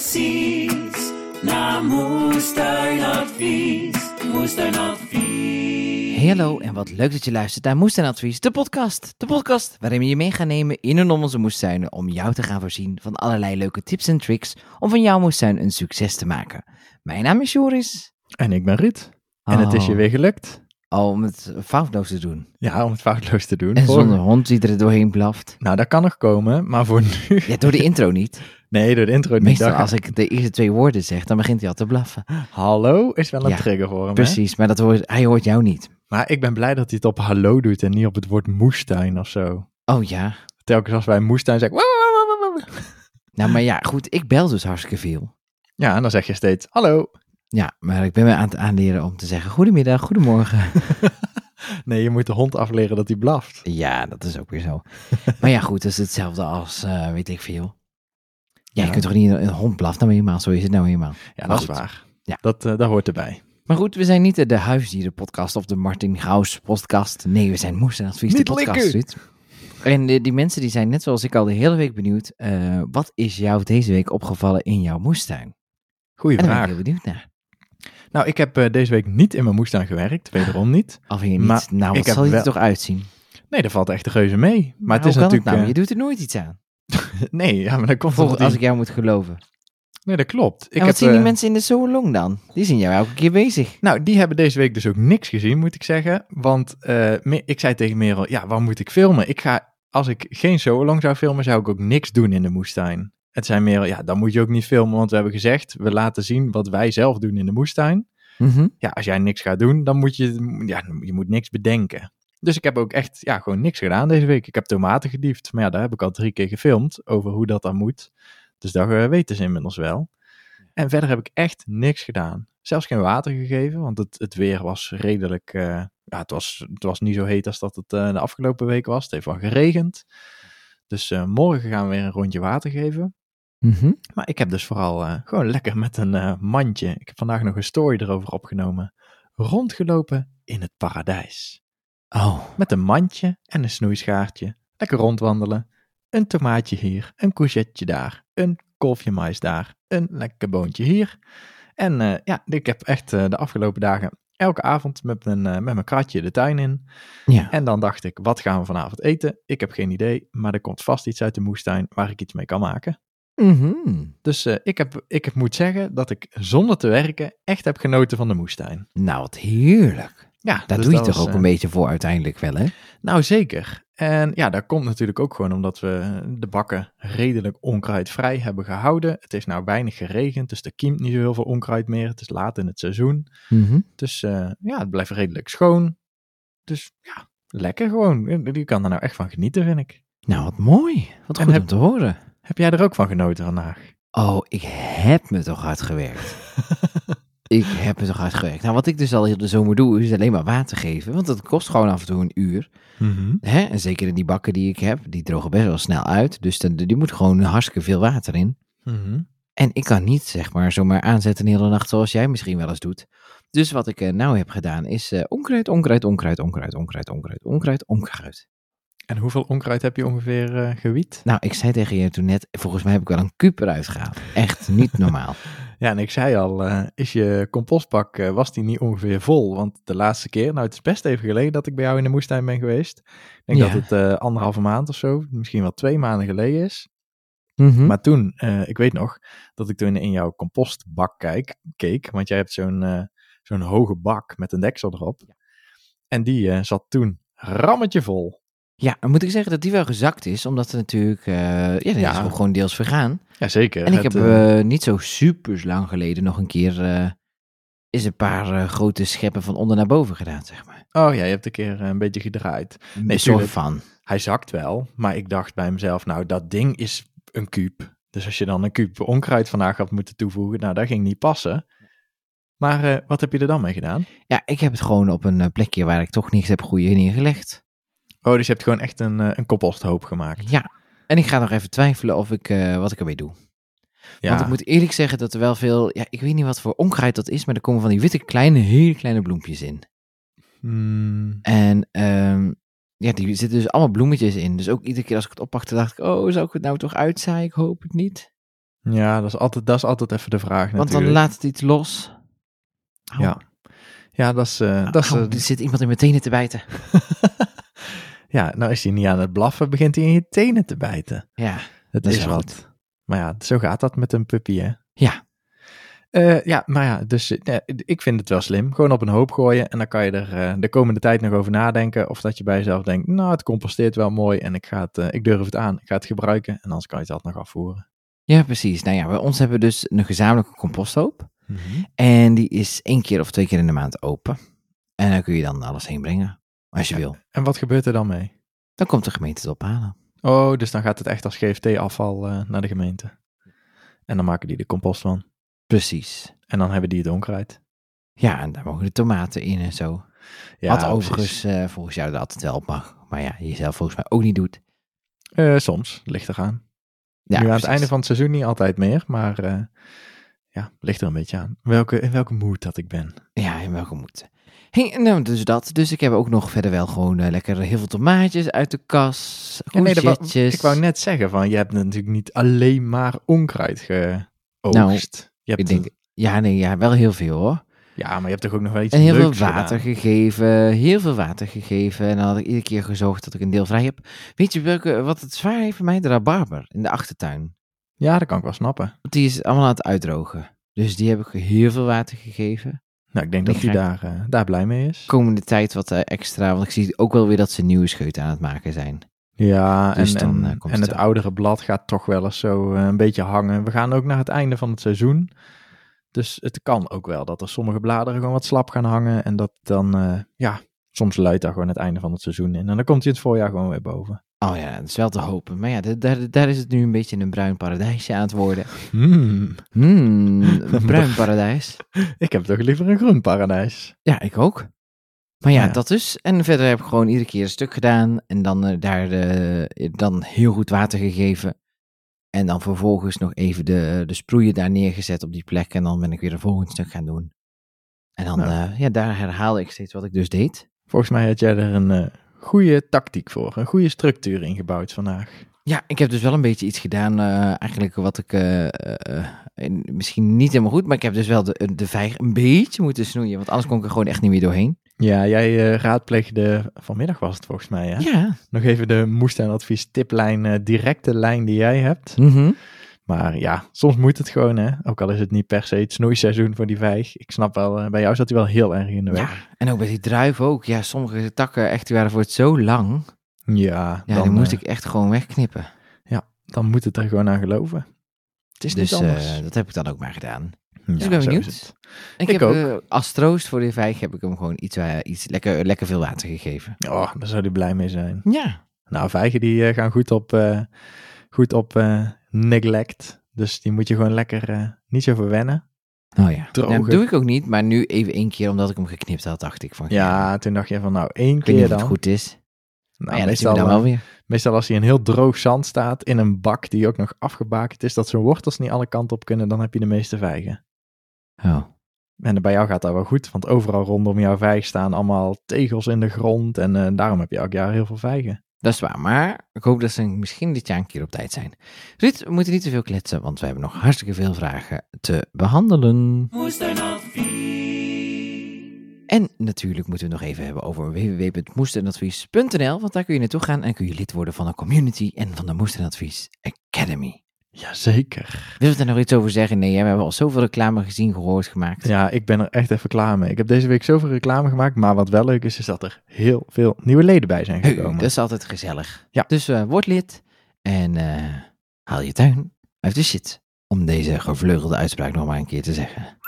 Precies naar Moestuinadvies. Moestuinadvies. Hey, hallo en wat leuk dat je luistert naar Moestuinadvies, de podcast. De podcast waarin we je mee gaan nemen in en om onze moestuinen om jou te gaan voorzien van allerlei leuke tips en tricks om van jouw moestuin een succes te maken. Mijn naam is Joris. En ik ben Ruud. En het is je Oh. weer gelukt. Oh, om het foutloos te doen. Ja, om het foutloos te doen. En Voor- zonder hond die er doorheen blaft. Nou, dat kan nog komen, maar voor nu... Ja, door de intro niet. Nee, door de intro niet. Meestal als ik de eerste twee woorden zeg, dan begint hij al te blaffen. Hallo is wel een Ja, trigger voor hem, hè? Precies, maar dat hoort, hij hoort jou niet. Maar ik ben blij dat hij het op hallo doet en niet op het woord moestuin of zo. Oh ja. Telkens als wij moestuin zeggen... Nou, maar ja, goed, ik bel dus hartstikke veel. Ja, en dan zeg je steeds hallo. Ja, maar ik ben me aan het aanleren om te zeggen goedemiddag, goedemorgen. Nee, je moet de hond afleren dat hij blaft. Ja, dat is ook weer zo. maar ja, goed, dat is hetzelfde als, eh, weet ik veel. Ja, je kunt toch niet een, hond blaft nou eenmaal, zo is het nou eenmaal. Ja, dat is waar. Ja. Dat, eh, dat hoort erbij. Maar goed, we zijn niet de, huisdierenpodcast of de Martin Gaus podcast. Nee, we zijn Moes en Advies, de podcast. En die, die mensen die zijn net zoals ik al de hele week benieuwd. eh, wat is jou deze week opgevallen in jouw moestuin? Goeie En daar ben ik vraag. heel benieuwd naar. Nou, ik heb eh, deze week niet in mijn moestuin gewerkt. Wederom niet. Je niet, Maar nou, ik wat zal je er wel- toch uitzien? Nee, dat valt echt de geuze mee. Maar het Hoe is natuurlijk... nou? eh, Je doet er nooit iets aan. Nee, ja, maar dat komt Volgens, als die- ik jou moet geloven. Nee, dat klopt. Ik en wat heb, zien die eh, mensen in de Solong dan? Die zien jou elke keer bezig. Nou, die hebben deze week dus ook niks gezien, moet ik zeggen. Want eh, ik zei tegen Merel, ja, waar moet ik filmen? Ik ga, als ik geen solo zou filmen, zou ik ook niks doen in de moestuin. Het zei Merel, ja, dan moet je ook niet filmen, want we hebben gezegd, we laten zien wat wij zelf doen in de moestuin. Mhm. Ja, als jij niks gaat doen, dan moet je, ja, je moet niks bedenken. Dus ik heb ook echt, ja, gewoon niks gedaan deze week. Ik heb tomaten gediefd, maar ja, daar heb ik al drie keer gefilmd over hoe dat dan moet. Dus dat eh, weten ze inmiddels wel. En verder heb ik echt niks gedaan. Zelfs geen water gegeven, want het, het weer was redelijk. eh, ja, het was, het was niet zo heet als dat het eh, de afgelopen week was. Het heeft wel geregend. Dus morgen gaan we weer een rondje water geven. Mhm. Maar ik heb dus vooral gewoon lekker met een mandje. Ik heb vandaag nog een story erover opgenomen. Rondgelopen in het paradijs. Oh, Met een mandje en een snoeischaartje. Lekker rondwandelen. Een tomaatje hier, een courgette daar, een kolfje mais daar, een lekker boontje hier. En eh, ja, ik heb echt eh, de afgelopen dagen elke avond met mijn, eh, met mijn kratje de tuin in. ja. En dan dacht ik, wat gaan we vanavond eten? Ik heb geen idee, maar er komt vast iets uit de moestuin waar ik iets mee kan maken. Mhm. Dus ik, heb, ik moet zeggen dat ik zonder te werken echt heb genoten van de moestuin. Nou, wat heerlijk. Ja, Daar dus doe je toch was, ook eh, een beetje voor uiteindelijk wel, hè? Nou, zeker. En ja, dat komt natuurlijk ook gewoon omdat we de bakken redelijk onkruidvrij hebben gehouden. Het heeft nou weinig geregend, dus er kiemt niet zo heel veel onkruid meer. Het is laat in het seizoen. Mhm. Dus eh, ja, het blijft redelijk schoon. Dus ja, lekker gewoon. Je kan er nou echt van genieten, vind ik. Nou, wat mooi. Wat En goed heb- om te horen. Heb jij er ook van genoten vandaag? Oh, ik heb me toch hard gewerkt. ik heb me toch hard gewerkt. Nou, wat ik dus al heel de zomer doe, is alleen maar water geven. Want dat kost gewoon af en toe een uur. Hè? En zeker in die bakken die ik heb, die drogen best wel snel uit. Dus dan, die moet gewoon hartstikke veel water in. Mhm. En ik kan niet, zeg maar, zomaar aanzetten de hele nacht zoals jij misschien wel eens doet. Dus wat ik eh, nou heb gedaan is eh, onkruid, onkruid, onkruid, onkruid, onkruid, onkruid, onkruid, onkruid. En hoeveel onkruid heb je ongeveer eh gewiet? Nou, ik zei tegen je toen net, volgens mij heb ik wel een kuub eruit gehaald. Echt niet normaal. Ja, en ik zei al, eh, is je compostbak, eh, was die niet ongeveer vol? Want de laatste keer, nou het is best even geleden dat ik bij jou in de moestuin ben geweest. Ik denk Ja. dat het eh, anderhalve maand of zo, misschien wel twee maanden geleden is. Mhm. Maar toen, ik weet nog, dat ik toen in jouw compostbak kijk, keek. Want jij hebt zo'n zo'n hoge bak met een deksel erop. En die zat toen rammetje vol. Ja, dan moet ik zeggen dat die wel gezakt is, omdat er natuurlijk, eh, ja, die Ja. is gewoon deels vergaan. Jazeker. En ik het, heb eh, eh, niet zo super lang geleden nog een keer, is een paar grote scheppen van onder naar boven gedaan, zeg maar. Oh ja, je hebt een keer een beetje gedraaid. Een soort van. Hij zakt wel, maar ik dacht bij mezelf, nou dat ding is een kuub. Dus als je dan een kuub onkruid vandaag had moeten toevoegen, nou dat ging niet passen. Maar wat heb je er dan mee gedaan? Ja, ik heb het gewoon op een plekje waar ik toch niks heb goeie neergelegd. Oh, dus je hebt gewoon echt een, eh, een komposthoop gemaakt. Ja, en ik ga nog even twijfelen of ik, eh, wat ik ermee doe. Ja, Want ik moet eerlijk zeggen dat er wel veel, ja, ik weet niet wat voor onkruid dat is, maar er komen van die witte kleine, hele kleine bloempjes in. Hmm, En ehm, ja, die zitten dus allemaal bloemetjes in. Dus ook iedere keer als ik het oppakte, dacht ik, oh, zou ik het nou toch uitzaaien? Ik hoop het niet. Ja, dat is altijd, dat is altijd even de vraag Want dan laat het iets los. Ja. Ja, dat is... eh, dat is er zit iemand in mijn tenen te bijten. ja, nou is hij niet aan het blaffen, begint hij in je tenen te bijten. Ja, Het Dat is, wat. Maar ja, zo gaat dat met een puppy, hè. ja. Eh, ja, maar ja, dus eh, ik vind het wel slim. Gewoon op een hoop gooien en dan kan je er eh, de komende tijd nog over nadenken. Of dat je bij jezelf denkt, nou, het composteert wel mooi en ik, ga het, ik durf het aan. Ik ga het gebruiken en anders kan je het altijd nog afvoeren. ja, precies. Nou ja, bij ons hebben we dus een gezamenlijke composthoop. En die is één keer of twee keer in de maand open. En dan kun je dan alles heen brengen, als je Ja. wil. En wat gebeurt er dan mee? Dan komt de gemeente het ophalen. Oh, dus dan gaat het echt als GFT-afval eh, naar de gemeente. En dan maken die de compost van. Precies. En dan hebben die het onkruid. Ja, en daar mogen de tomaten in en zo. Ja, Wat overigens eh, volgens jou er altijd wel op mag. Maar ja, je zelf volgens mij ook niet doet. Eh, soms, ligt eraan. Ja, nu aan het einde van het seizoen niet altijd meer, maar ja, ligt er een beetje aan. Welke, in welke mood dat ik ben. Ja, in welke moet. Hey, nou, dus dat. Dus ik heb ook nog verder wel gewoon eh, lekker heel veel tomaatjes uit de kas. Ja, nee, wou- ik wou net zeggen van, je hebt natuurlijk niet alleen maar onkruid geoogst. Nou, je hebt Ik denk, ja, nee, ja, wel heel veel hoor. ja, maar je hebt toch ook nog wel iets En heel veel water gedaan? gegeven, heel veel water gegeven. En dan had ik iedere keer gezorgd dat ik een deel vrij heb. Weet je welke, wat het zwaar heeft voor mij? De rabarber in de achtertuin. Ja, dat kan ik wel snappen. Want die is allemaal aan het uitdrogen. Dus die heb ik heel veel water gegeven. Nou, ik denk dat hij daar, eh, daar blij mee is. Komende tijd wat eh, extra, want ik zie ook wel weer dat ze nieuwe scheuten aan het maken zijn. Ja, Dus en, dan, en, eh, en het oudere blad gaat toch wel eens zo een beetje hangen. We gaan ook naar het einde van het seizoen. Dus het kan ook wel dat er sommige bladeren gewoon wat slap gaan hangen. En dat dan, ja, soms luidt daar gewoon het einde van het seizoen in. En dan komt hij het voorjaar gewoon weer boven. Oh ja, dat is wel te hopen. Maar ja, da- daar, daar is het nu een beetje een bruin paradijsje aan het worden. Hmm, Hmm, een bruin paradijs. ik heb toch liever een groen paradijs. Ja, ik ook. Maar ja, Ja. dat dus. En verder heb ik gewoon iedere keer een stuk gedaan. En dan eh, daar eh, dan heel goed water gegeven. En dan vervolgens nog even de, de sproeien daar neergezet op die plek. En dan ben ik weer een volgend stuk gaan doen. En dan, Nou. eh, ja, daar herhaalde ik steeds wat ik dus deed. Volgens mij had jij er een goede tactiek voor. Een goede structuur ingebouwd vandaag. Ja, ik heb dus wel een beetje iets gedaan. eh, eigenlijk wat ik eh, eh, in- misschien niet helemaal goed. Maar ik heb dus wel de, de vijg een beetje moeten snoeien. Want anders kon ik er gewoon echt niet meer doorheen. Ja, jij raadpleegde, vanmiddag was het volgens mij, hè? Ja. Nog even de moestuinadvies tiplijn, eh, directe lijn die jij hebt. Mhm. Maar ja, soms moet het gewoon, hè. Ook al is het niet per se het snoeiseizoen voor die vijg. Ik snap wel, eh, bij jou zat hij wel heel erg in de weg. Ja, en ook bij die druif ook. Ja, sommige takken echt, die waren voor het zo lang. Ja, Ja, dan, die moest eh, ik echt gewoon wegknippen. dan moet het er gewoon aan geloven. Het is Dus niet anders. eh, dat heb ik dan ook maar gedaan. Ja, dus ik ben benieuwd. Ik, Ik heb ook. als troost voor die vijg heb ik hem gewoon iets, iets lekker, lekker veel water gegeven. Oh, daar zou hij blij mee zijn. Ja. Nou, vijgen die gaan goed op, goed op neglect. Dus die moet je gewoon lekker eh, niet zo verwennen. Nou ja. Nou, dat doe ik ook niet, maar nu even één keer omdat ik hem geknipt had, dacht ik van... Ja, toen dacht je van nou, één ik weet niet keer of dan. het goed is. Nou, ja, meestal, dan wel eh, weer. meestal als hij in heel droog zand staat in een bak die ook nog afgebakend is, dat zijn wortels niet alle kanten op kunnen, dan heb je de meeste vijgen. Oh. En bij jou gaat dat wel goed, want overal rondom jouw vijg staan allemaal tegels in de grond en eh, daarom heb je elk jaar heel veel vijgen. Dat is waar, maar ik hoop dat ze misschien dit jaar een keer op tijd zijn. Ruud, we moeten niet te veel kletsen, want we hebben nog hartstikke veel vragen te behandelen. En natuurlijk moeten we het nog even hebben over www.moestuinadvies.nl, want daar kun je naartoe gaan en kun je lid worden van de community en van de Moestuinadvies Academy. Jazeker. Wil je er nog iets over zeggen? Nee, hè? we hebben al zoveel reclame gezien, gehoord, gemaakt. Ja, ik ben er echt even klaar mee. Ik heb deze week zoveel reclame gemaakt, maar wat wel leuk is, is dat er heel veel nieuwe leden bij zijn gekomen. dat is altijd gezellig. Ja. Dus eh, word lid en eh, haal je tuin uit de shit. Om deze gevleugelde uitspraak nog maar een keer te zeggen.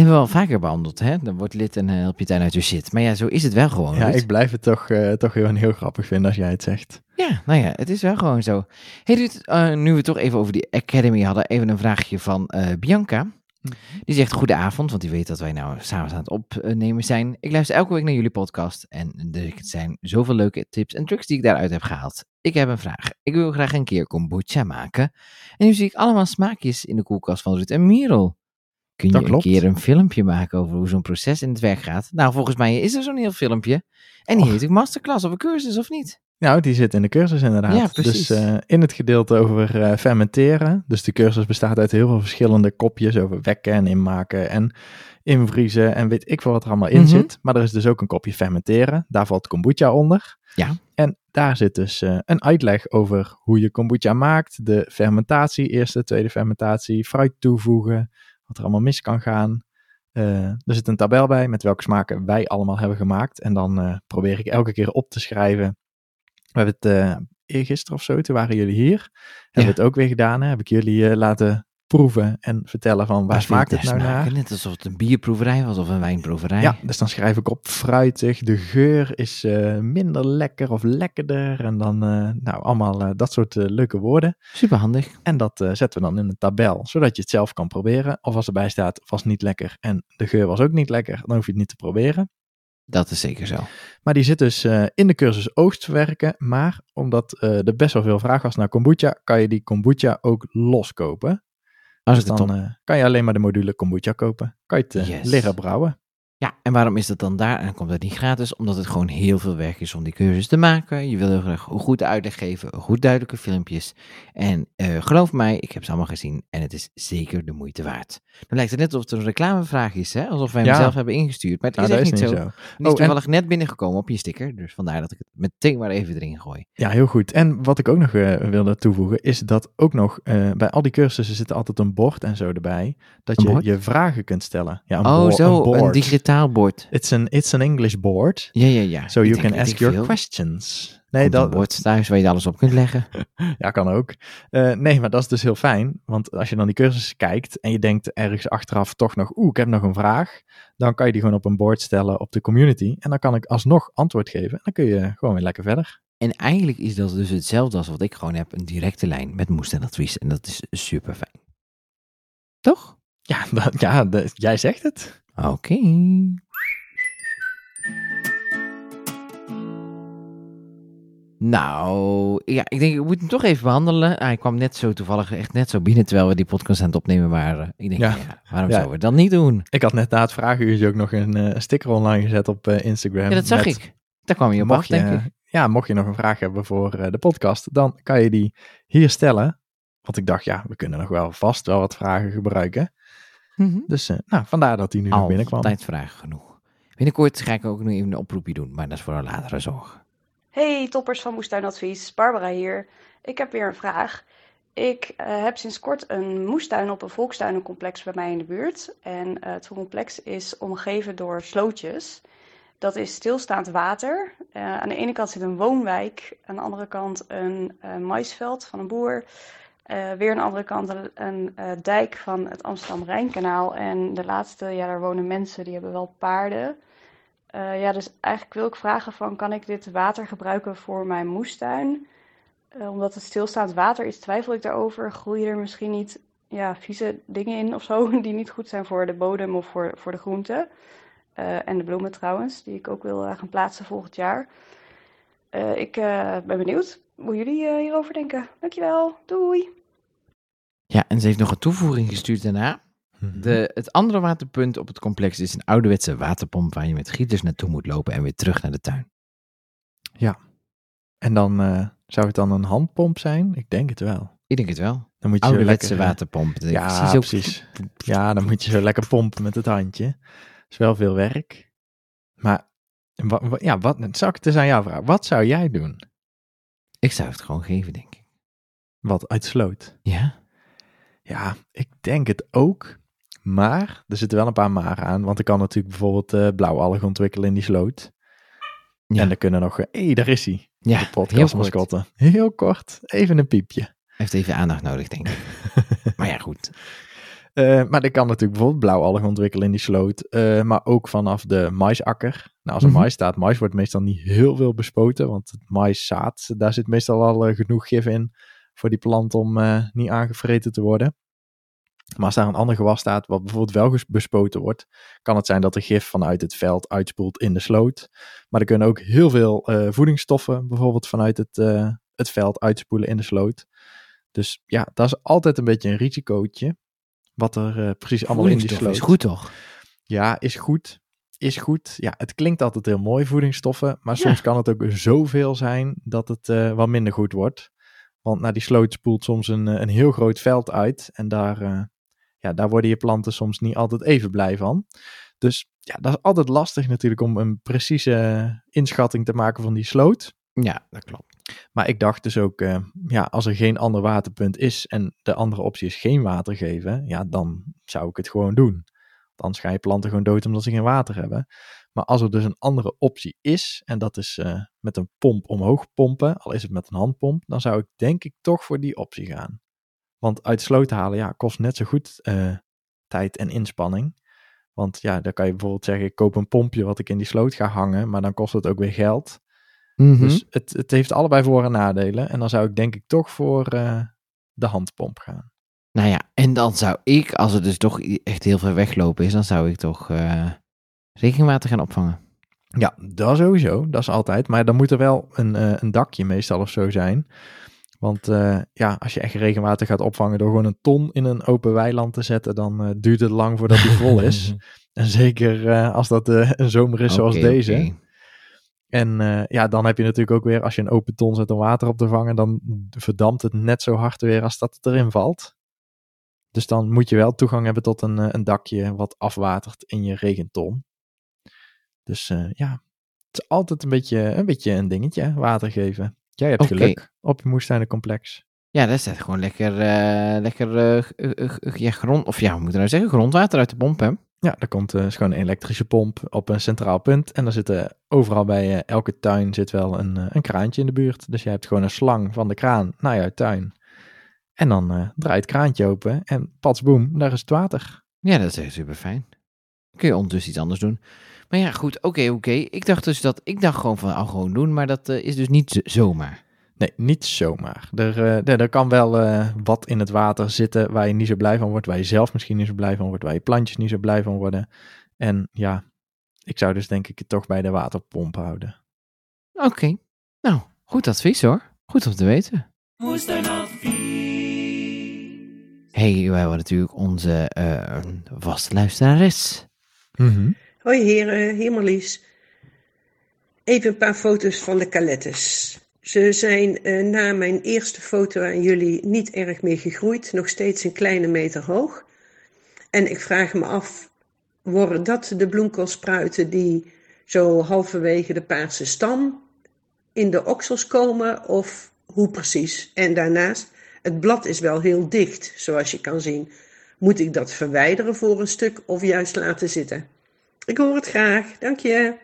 Hebben we al vaker behandeld, hè? Dan wordt lid en eh, help je tuin uit de shit. Maar ja, zo is het wel gewoon. Ja, Ruud. ik blijf het toch, eh, toch gewoon heel grappig vinden als jij het zegt. Ja, nou ja, het is wel gewoon zo. Hey Ruud, eh, nu we het toch even over die Academy hadden, even een vraagje van Bianca. Die zegt goedenavond, want die weet dat wij nou samen aan het opnemen zijn. Ik luister elke week naar jullie podcast en er zijn zoveel leuke tips en tricks die ik daaruit heb gehaald. Ik heb een vraag. Ik wil graag een keer kombucha maken. En nu zie ik allemaal smaakjes in de koelkast van Ruud en Merel. Kun je Dat een klopt. keer een filmpje maken over hoe zo'n proces in het werk gaat? Nou, volgens mij is er zo'n heel filmpje. En die heet ook masterclass of een cursus, of niet? Nou, die zit in de cursus inderdaad. Ja, precies. Dus in het gedeelte over eh, fermenteren. Dus de cursus bestaat uit heel veel verschillende kopjes over wekken en inmaken en invriezen en weet ik veel wat er allemaal in Mhm. zit. Maar er is dus ook een kopje fermenteren. Daar valt kombucha onder. Ja. En daar zit dus eh, een uitleg over hoe je kombucha maakt, de fermentatie, eerste, tweede fermentatie, fruit toevoegen, wat er allemaal mis kan gaan. Eh, er zit een tabel bij met welke smaken wij allemaal hebben gemaakt. En dan eh, probeer ik elke keer op te schrijven. We hebben het eh eergisteren of zo, toen waren jullie hier. Hebben we het ook weer gedaan. Hè? Heb ik jullie laten proeven en vertellen van waar smaakt het nou naar. Net alsof het een bierproeverij was of een wijnproeverij. Ja, dus dan schrijf ik op fruitig. De geur is eh, minder lekker of lekkerder. En dan, eh, nou, allemaal eh, dat soort leuke woorden. Superhandig. En dat zetten we dan in een tabel, zodat je het zelf kan proberen. Of als erbij staat, was niet lekker en de geur was ook niet lekker, dan hoef je het niet te proberen. Dat is zeker zo. Maar die zit dus in de cursus oogstwerken. Maar omdat er best wel veel vraag was naar kombucha, kan je die kombucha ook loskopen. Dus dan eh, kan je alleen maar de module kombucha kopen. Kan je het eh, Yes. leren brouwen. Ja, en waarom is dat dan daar? En dan komt dat niet gratis, omdat het gewoon heel veel werk is om die cursus te maken. Je wil heel graag een goede uitleg geven, goed duidelijke filmpjes. En eh, geloof mij, ik heb ze allemaal gezien en het is zeker de moeite waard. Dan lijkt het net alsof het een reclamevraag is, hè? alsof wij hem Ja. zelf hebben ingestuurd. Maar het Nou, is echt is niet zo. zo. Die is Oh, en- toevallig net binnengekomen op je sticker, dus vandaar dat ik het meteen maar even erin gooi. Ja, heel goed. En wat ik ook nog eh, wilde toevoegen, is dat ook nog eh, bij al die cursussen zit er altijd een bord en zo erbij. Dat Een je bord? je vragen kunt stellen. Ja, een oh, zo, een, board. digitaal bord. It's an, it's an English board. Ja, ja, ja. So Ik you can ask your veel. questions. Nee, Komt een dat, bord thuis waar je alles op kunt leggen. Ja, kan ook. Eh, nee, maar dat is dus heel fijn. Want als je dan die cursus kijkt en je denkt ergens achteraf toch nog, oeh, ik heb nog een vraag. Dan kan je die gewoon op een board stellen op de community. En dan kan ik alsnog antwoord geven. En dan kun je gewoon weer lekker verder. En eigenlijk is dat dus hetzelfde als wat ik gewoon heb, een directe lijn met moest en advies. En dat is super fijn. Toch? Ja, dat- ja jij zegt het. Oké. Nou, ja, ik denk, ik moet hem toch even behandelen. Hij kwam net zo toevallig, echt net zo binnen, terwijl we die podcast aan het opnemen waren. Ik denk, Ja. ja, waarom Ja. zouden we dat niet doen? Ik had net na het vragenuurtje ook nog een eh, sticker online gezet op eh, Instagram. Ja, dat zag met- ik. Daar kwam je op af, Mocht je, denk ik. ja, mocht je nog een vraag hebben voor eh, de podcast, dan kan je die hier stellen. Want ik dacht, ja, we kunnen nog wel vast wel wat vragen gebruiken. Dus eh, nou, vandaar dat die nu nog binnenkwam. Altijd vragen genoeg. Binnenkort ga ik ook nog even een oproepje doen, maar dat is voor een latere zorg. Hey toppers van Moestuinadvies, Barbara hier. Ik heb weer een vraag. Ik eh, heb sinds kort een moestuin op een volkstuinencomplex bij mij in de buurt. En eh, het complex is omgeven door slootjes. Dat is stilstaand water. Eh, aan de ene kant zit een woonwijk, aan de andere kant een eh, maisveld van een boer. Eh, weer aan de andere kant een, eh, dijk van het Amsterdam-Rijnkanaal. En de laatste, ja, daar wonen mensen, die hebben wel paarden. Eh, ja, dus eigenlijk wil ik vragen van, kan ik dit water gebruiken voor mijn moestuin? Omdat het stilstaand water is, twijfel ik daarover. Groeien er misschien niet ja, vieze dingen in of zo, die niet goed zijn voor de bodem of voor, voor de groenten? En de bloemen trouwens, die ik ook wil gaan plaatsen volgend jaar. Ik ben benieuwd hoe jullie hierover denken. Dankjewel, doei! Ja, en ze heeft nog een toevoeging gestuurd daarna. Mhm. De, het andere waterpunt op het complex is een ouderwetse waterpomp waar je met gieters naartoe moet lopen en weer terug naar de tuin. En dan eh, zou het dan een handpomp zijn? Ik denk het wel. Ik denk het wel. Dan moet je Ouderwetse lekker, eh, waterpomp. Dat Ja, precies. Ja, dan moet je zo lekker pompen met het handje. is wel veel werk. Maar wa- wa- ja, wat, zou ik eens aan jou vragen? Wat zou jij doen? Ik zou het gewoon geven, denk ik. Wat uit sloot? Ja? Ja, ik denk het ook. Maar er zitten wel een paar maren aan. Want ik kan natuurlijk bijvoorbeeld eh blauwalgen ontwikkelen in die sloot. Ja. En er kunnen nog... Hé, hey, daar is hij. Ja, De heel kort. podcastmascotte. Heel kort. Even een piepje. Heeft even aandacht nodig, denk ik. maar ja, goed. Eh, maar ik kan natuurlijk bijvoorbeeld blauwalgen ontwikkelen in die sloot. eh, maar ook vanaf de maisakker. Nou, als er Mhm. mais staat, mais wordt meestal niet heel veel bespoten. Want het maiszaad, daar zit meestal al genoeg gif in voor die plant om eh, niet aangevreten te worden. Maar als daar een ander gewas staat, wat bijvoorbeeld wel bespoten wordt, kan het zijn dat er gif vanuit het veld uitspoelt in de sloot. Maar er kunnen ook heel veel eh, voedingsstoffen bijvoorbeeld vanuit het, eh, het veld uitspoelen in de sloot. Dus ja, dat is altijd een beetje een risicootje. Wat er precies allemaal in die sloot. is goed, toch? Ja, is goed. is goed. Ja, het klinkt altijd heel mooi, voedingsstoffen. Maar Ja. soms kan het ook zoveel zijn dat het wat minder goed wordt. Want naar die sloot spoelt soms een, eh, een heel groot veld uit. En daar, eh, ja, daar worden je planten soms niet altijd even blij van. Dus ja, dat is altijd lastig natuurlijk om een precieze inschatting te maken van die sloot. Ja, dat klopt. Maar ik dacht dus ook, eh, ja, als er geen ander waterpunt is en de andere optie is geen water geven, ja, dan zou ik het gewoon doen. Want anders ga je planten gewoon dood omdat ze geen water hebben. Maar als er dus een andere optie is, en dat is eh, met een pomp omhoog pompen, al is het met een handpomp, dan zou ik denk ik toch voor die optie gaan. Want uit sloot halen, ja, kost net zo goed eh, tijd en inspanning. Want ja, dan kan je bijvoorbeeld zeggen, ik koop een pompje wat ik in die sloot ga hangen, maar dan kost het ook weer geld. Mhm. Dus het, het heeft allebei voor- en nadelen. En dan zou ik denk ik toch voor eh, de handpomp gaan. Nou ja, en dan zou ik, als het dus toch echt heel ver weglopen is, dan zou ik toch regenwater gaan opvangen. Ja, dat sowieso. Dat is altijd. Maar dan moet er wel een, eh, een dakje meestal of zo zijn. Want eh, ja, als je echt regenwater gaat opvangen door gewoon een ton in een open weiland te zetten, dan eh, duurt het lang voordat die vol is. En zeker als dat een zomer is zoals deze. En ja, dan heb je natuurlijk ook weer, als je een open ton zet om water op te vangen, dan verdampt het net zo hard weer als dat het erin valt. Dus dan moet je wel toegang hebben tot een, een dakje wat afwatert in je regenton. Dus eh, ja, het is altijd een beetje een, beetje een dingetje, hè, water geven. Jij hebt geluk op je moestuinencomplex. Ja, daar staat gewoon lekker, eh, lekker ja, grond, of ja, hoe moet ik nou zeggen, grondwater uit de pomp, hè? Ja, er komt is gewoon een elektrische pomp op een centraal punt. En er zitten overal bij elke tuin zit wel een, een kraantje in de buurt. Dus je hebt gewoon een slang van de kraan naar jouw tuin. En dan draait het kraantje open en patsboom, daar is het water. Ja, dat is echt super fijn. Kun je ondertussen iets anders doen. Maar ja, goed, oké, oké. Ik dacht dus dat, ik dacht gewoon van, al gewoon doen, maar dat eh, is dus niet zomaar. Nee, niet zomaar. Er, eh, er, kan wel eh, wat in het water zitten waar je niet zo blij van wordt. Waar je zelf misschien niet zo blij van wordt. Waar je plantjes niet zo blij van worden. En ja, ik zou dus denk ik het toch bij de waterpomp houden. Oké, nou, goed advies hoor. Goed om te weten. Hey, wij hebben natuurlijk onze eh vaste luisterares. Hoi heren, hier Marlies. Even een paar foto's van de kalettes. Ze zijn eh, na mijn eerste foto aan jullie niet erg meer gegroeid, nog steeds een kleine meter hoog. En ik vraag me af, worden dat de bloemkoolspruiten die zo halverwege de paarse stam in de oksels komen of hoe precies? En daarnaast, het blad is wel heel dicht, zoals je kan zien. Moet ik dat verwijderen voor een stuk of juist laten zitten? Ik hoor het graag, dank je.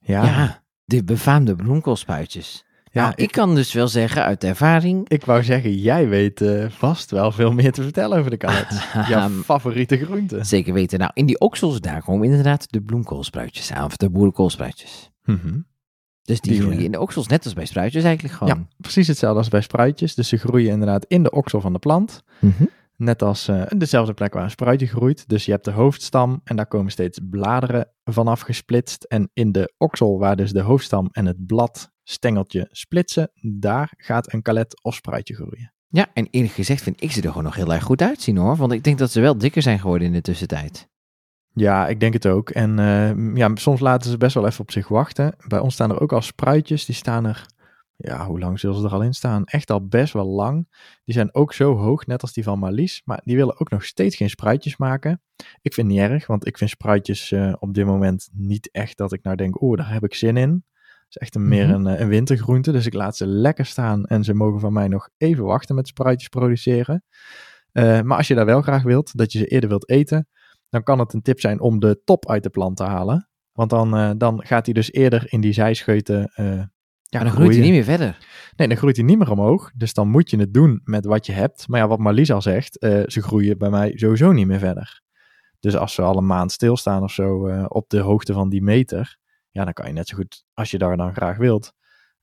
Ja, Ja, de befaamde bloemkoolspuitjes. Ja, nou, ik, kan dus wel zeggen uit ervaring, Ik wou zeggen, jij weet eh, vast wel veel meer te vertellen over de kalet. Jouw favoriete groente. zeker weten. Nou, in die oksels, daar komen inderdaad de bloemkoolspruitjes aan, of de boerenkoolspruitjes. Mhm. Dus die, Die, groeien eh, in de oksels, net als bij spruitjes eigenlijk gewoon. Ja, precies hetzelfde als bij spruitjes. Dus ze groeien inderdaad in de oksel van de plant. Mhm. Net als eh, dezelfde plek waar een spruitje groeit. Dus je hebt de hoofdstam en daar komen steeds bladeren vanaf gesplitst. En in de oksel waar dus de hoofdstam en het bladstengeltje splitsen, daar gaat een kalet of spruitje groeien. Ja, en eerlijk gezegd vind ik ze er gewoon nog heel erg goed uitzien hoor. Want ik denk dat ze wel dikker zijn geworden in de tussentijd. Ja, ik denk het ook. En eh, ja, soms laten ze best wel even op zich wachten. Bij ons staan er ook al spruitjes. Die staan er, ja, hoe lang zullen ze er al in staan? Echt al best wel lang. Die zijn ook zo hoog, net als die van Marlies. Maar die willen ook nog steeds geen spruitjes maken. Ik vind het niet erg, want ik vind spruitjes eh, op dit moment niet echt dat ik nou denk, oh, daar heb ik zin in. Het is echt een, meer Mhm. een, eh, een wintergroente. Dus ik laat ze lekker staan. En ze mogen van mij nog even wachten met spruitjes produceren. Eh, maar als je daar wel graag wilt, dat je ze eerder wilt eten, dan kan het een tip zijn om de top uit de plant te halen. Want dan, dan gaat hij dus eerder in die zijscheuten ja, dan groeit hij niet meer verder. Nee, dan groeit hij niet meer omhoog. Dus dan moet je het doen met wat je hebt. Maar ja, wat Marlies al zegt, eh, ze groeien bij mij sowieso niet meer verder. Dus als ze al een maand stilstaan of zo eh, op de hoogte van die meter, ja, dan kan je net zo goed, als je daar dan graag wilt,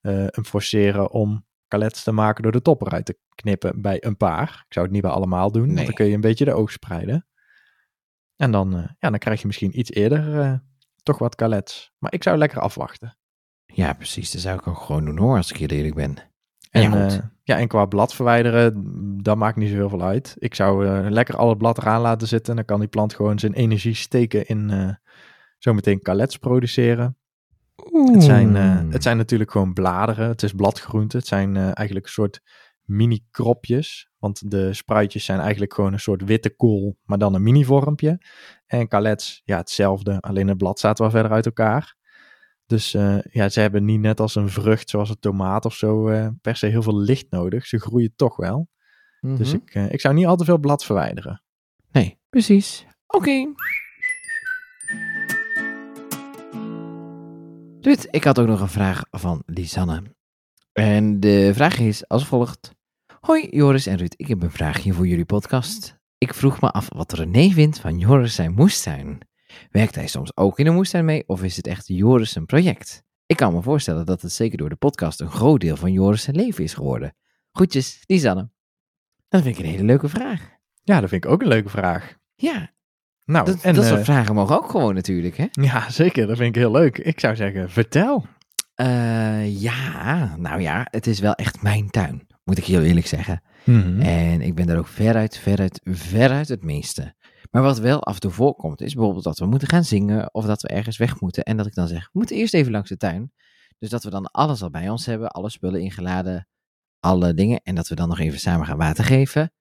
eh hem forceren om kalets te maken door de top eruit te knippen bij een paar. Ik zou het niet bij allemaal doen, Nee. want dan kun je een beetje de oogst spreiden. En dan, ja, dan krijg je misschien iets eerder toch wat kalets. Maar ik zou lekker afwachten. Ja, precies. Dat zou ik ook gewoon doen hoor, als ik heel eerlijk ben. En, ja, ja, en qua blad verwijderen, dat maakt niet zo heel veel uit. Ik zou eh, lekker al het blad eraan laten zitten. Dan kan die plant gewoon zijn energie steken in, eh, zometeen kalets produceren. Het zijn, eh, het zijn natuurlijk gewoon bladeren. Het is bladgroente. Het zijn eh, eigenlijk een soort mini kropjes. Want de spruitjes zijn eigenlijk gewoon een soort witte kool, maar dan een mini vormpje. En kalets, ja, hetzelfde. Alleen het blad staat wel verder uit elkaar. Dus eh, ja, ze hebben niet net als een vrucht, zoals een tomaat of zo, eh, per se heel veel licht nodig. Ze groeien toch wel. Dus Mhm. ik, eh, ik zou niet al te veel blad verwijderen. Nee, precies. Oké. Ruud, ik had ook nog een vraag van Lisanne. En de vraag is als volgt. Hoi Joris en Ruud, ik heb een vraagje voor jullie podcast. Ik vroeg me af wat René vindt van Joris zijn moestuin. Werkt hij soms ook in een moestuin mee of is het echt Joris zijn project? Ik kan me voorstellen dat het zeker door de podcast een groot deel van Joris zijn leven is geworden. Groetjes, Lisanne. Dat vind ik een hele leuke vraag. Ja, dat vind ik ook een leuke vraag. Ja, Nou, dat, en, dat soort eh, vragen mogen ook gewoon natuurlijk, hè? ja, zeker. Dat vind ik heel leuk. Ik zou zeggen, vertel. Eh, ja, nou ja, het is wel echt mijn tuin, moet ik heel eerlijk zeggen. Mhm. En ik ben daar ook veruit, veruit, veruit het meeste. Maar wat wel af en toe voorkomt, is bijvoorbeeld dat we moeten gaan zingen of dat we ergens weg moeten. En dat ik dan zeg, we moeten eerst even langs de tuin. Dus dat we dan alles al bij ons hebben, alle spullen ingeladen, alle dingen. En dat we dan nog even samen gaan water geven.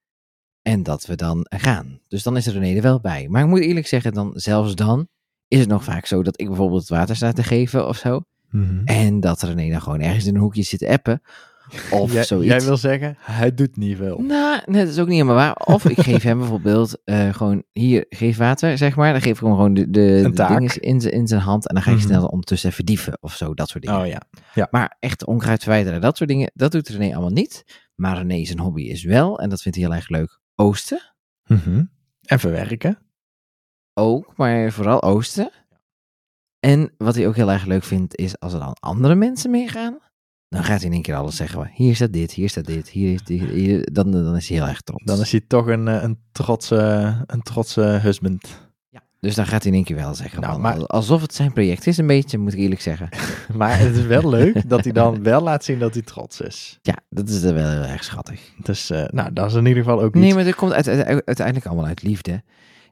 En dat we dan gaan. Dus dan is er René er wel bij. Maar ik moet eerlijk zeggen, dan, zelfs dan is het nog vaak zo dat ik bijvoorbeeld het water sta te geven of zo. Mhm. En dat René dan gewoon ergens in een hoekje zit te appen. Of jij, zoiets. jij wil zeggen, hij doet niet veel. Nou, nee, dat is ook niet helemaal waar. Of ik geef hem bijvoorbeeld eh, gewoon, hier, geef water, zeg maar. Dan geef ik hem gewoon de, de, de taak. dinges in, zijn- in zijn hand. En dan ga je Mhm. snel ondertussen even dieven of zo, dat soort dingen. Oh ja. Maar echt onkruid verwijderen, dat soort dingen, dat doet René allemaal niet. Maar René zijn hobby is wel, en dat vindt hij heel erg leuk, oosten. Mhm. En verwerken. Ook, maar vooral oosten. En wat hij ook heel erg leuk vindt, is als er dan andere mensen meegaan. Dan gaat hij in één keer alles zeggen. Hier staat dit, hier staat dit, hier is dit. Hier, dan, dan is hij heel erg trots. Dan is hij toch een, eh, een trotse, een trotse husband. Dus dan gaat hij in één keer wel zeggen. Nou, maar- Alsof het zijn project is, een beetje, moet ik eerlijk zeggen. Maar het is wel leuk dat hij dan wel laat zien dat hij trots is. Ja, dat is wel heel erg schattig. Dus eh, nou, dat is in ieder geval ook niet... Nee, maar dat komt uit- uit- uiteindelijk allemaal uit liefde.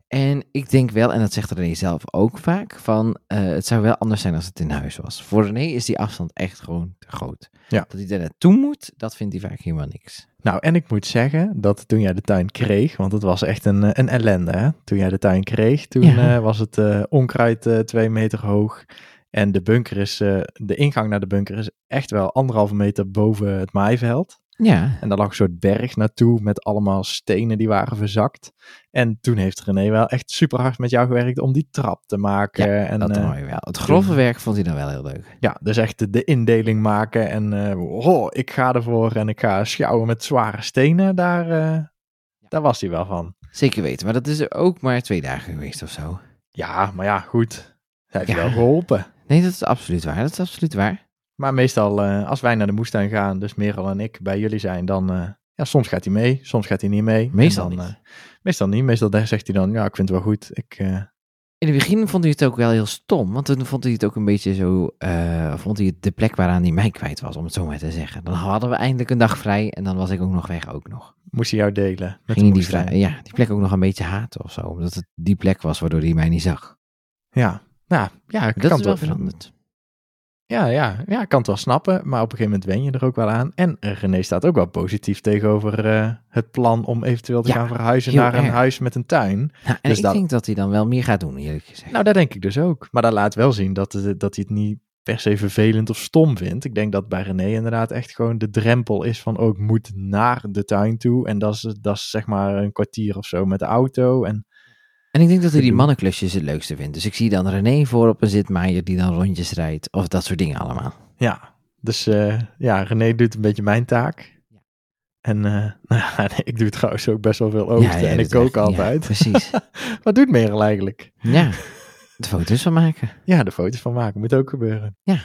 En ik denk wel, en dat zegt René zelf ook vaak, van eh, het zou wel anders zijn als het in huis was. Voor René is die afstand echt gewoon te groot. Ja. Dat hij er naartoe moet, dat vindt hij vaak helemaal niks. Nou, en ik moet zeggen dat toen jij de tuin kreeg, want het was echt een, eh, een ellende, hè? Toen jij de tuin kreeg, toen Ja. eh, was het onkruid twee meter hoog. En de bunker is, de ingang naar de bunker is echt wel anderhalve meter boven het maaiveld. Ja, En daar lag een soort berg naartoe met allemaal stenen die waren verzakt. En toen heeft René wel echt super hard met jou gewerkt om die trap te maken. en, dat eh, mooi wel. Het grove werk vond hij dan wel heel leuk. ja, dus echt de, de indeling maken en eh, oh, ik ga ervoor en ik ga sjouwen met zware stenen. Daar, eh, daar was hij wel van. Zeker weten, maar dat is er ook maar twee dagen geweest of zo. Ja, maar ja, goed. Hij heeft Ja. wel geholpen. Nee, dat is absoluut waar. Dat is absoluut waar. Maar meestal, eh, als wij naar de moestuin gaan, dus Merel en ik bij jullie zijn, dan, eh, ja, soms gaat hij mee, soms gaat hij niet mee. Meestal dan, niet. eh, meestal niet. Meestal zegt hij dan, ja, ik vind het wel goed. Ik, In het begin vond hij het ook wel heel stom, want toen vond hij het ook een beetje zo, vond hij het de plek waaraan hij mij kwijt was, om het zo maar te zeggen. Dan hadden we eindelijk een dag vrij en dan was ik ook nog weg ook nog. moest hij jou delen. Met Ging de die, vrij, ja, die plek ook nog een beetje haten of zo, omdat het die plek was waardoor hij mij niet zag. Ja, nou, ja, ik Dat kan is wel veranderd. Ja, ja, ja, ik kan het wel snappen, maar op een gegeven moment wen je er ook wel aan. En René staat ook wel positief tegenover eh, het plan om eventueel te Ja, gaan verhuizen naar een huis met een tuin. Nou, en Dus ik dat- denk dat hij dan wel meer gaat doen, eerlijk gezegd. Nou, dat denk ik dus ook. Maar dat laat wel zien dat, dat hij het niet per se vervelend of stom vindt. Ik denk dat bij René inderdaad echt gewoon de drempel is van, oh, ik moet naar de tuin toe. En dat is, dat is zeg maar een kwartier of zo met de auto. En En ik denk dat hij die mannenklusjes het leukste vindt. Dus ik zie dan René voor op een zitmaaier die dan rondjes rijdt, of dat soort dingen allemaal. ja, dus eh, ja, René doet een beetje mijn taak. Ja. En eh, nou ja, nee, ik doe trouwens ook best wel veel oosten jij en ik kook altijd. Ja, precies. Wat doet Merel eigenlijk? ja, de foto's van maken. Ja, de foto's van maken moet ook gebeuren. Ja.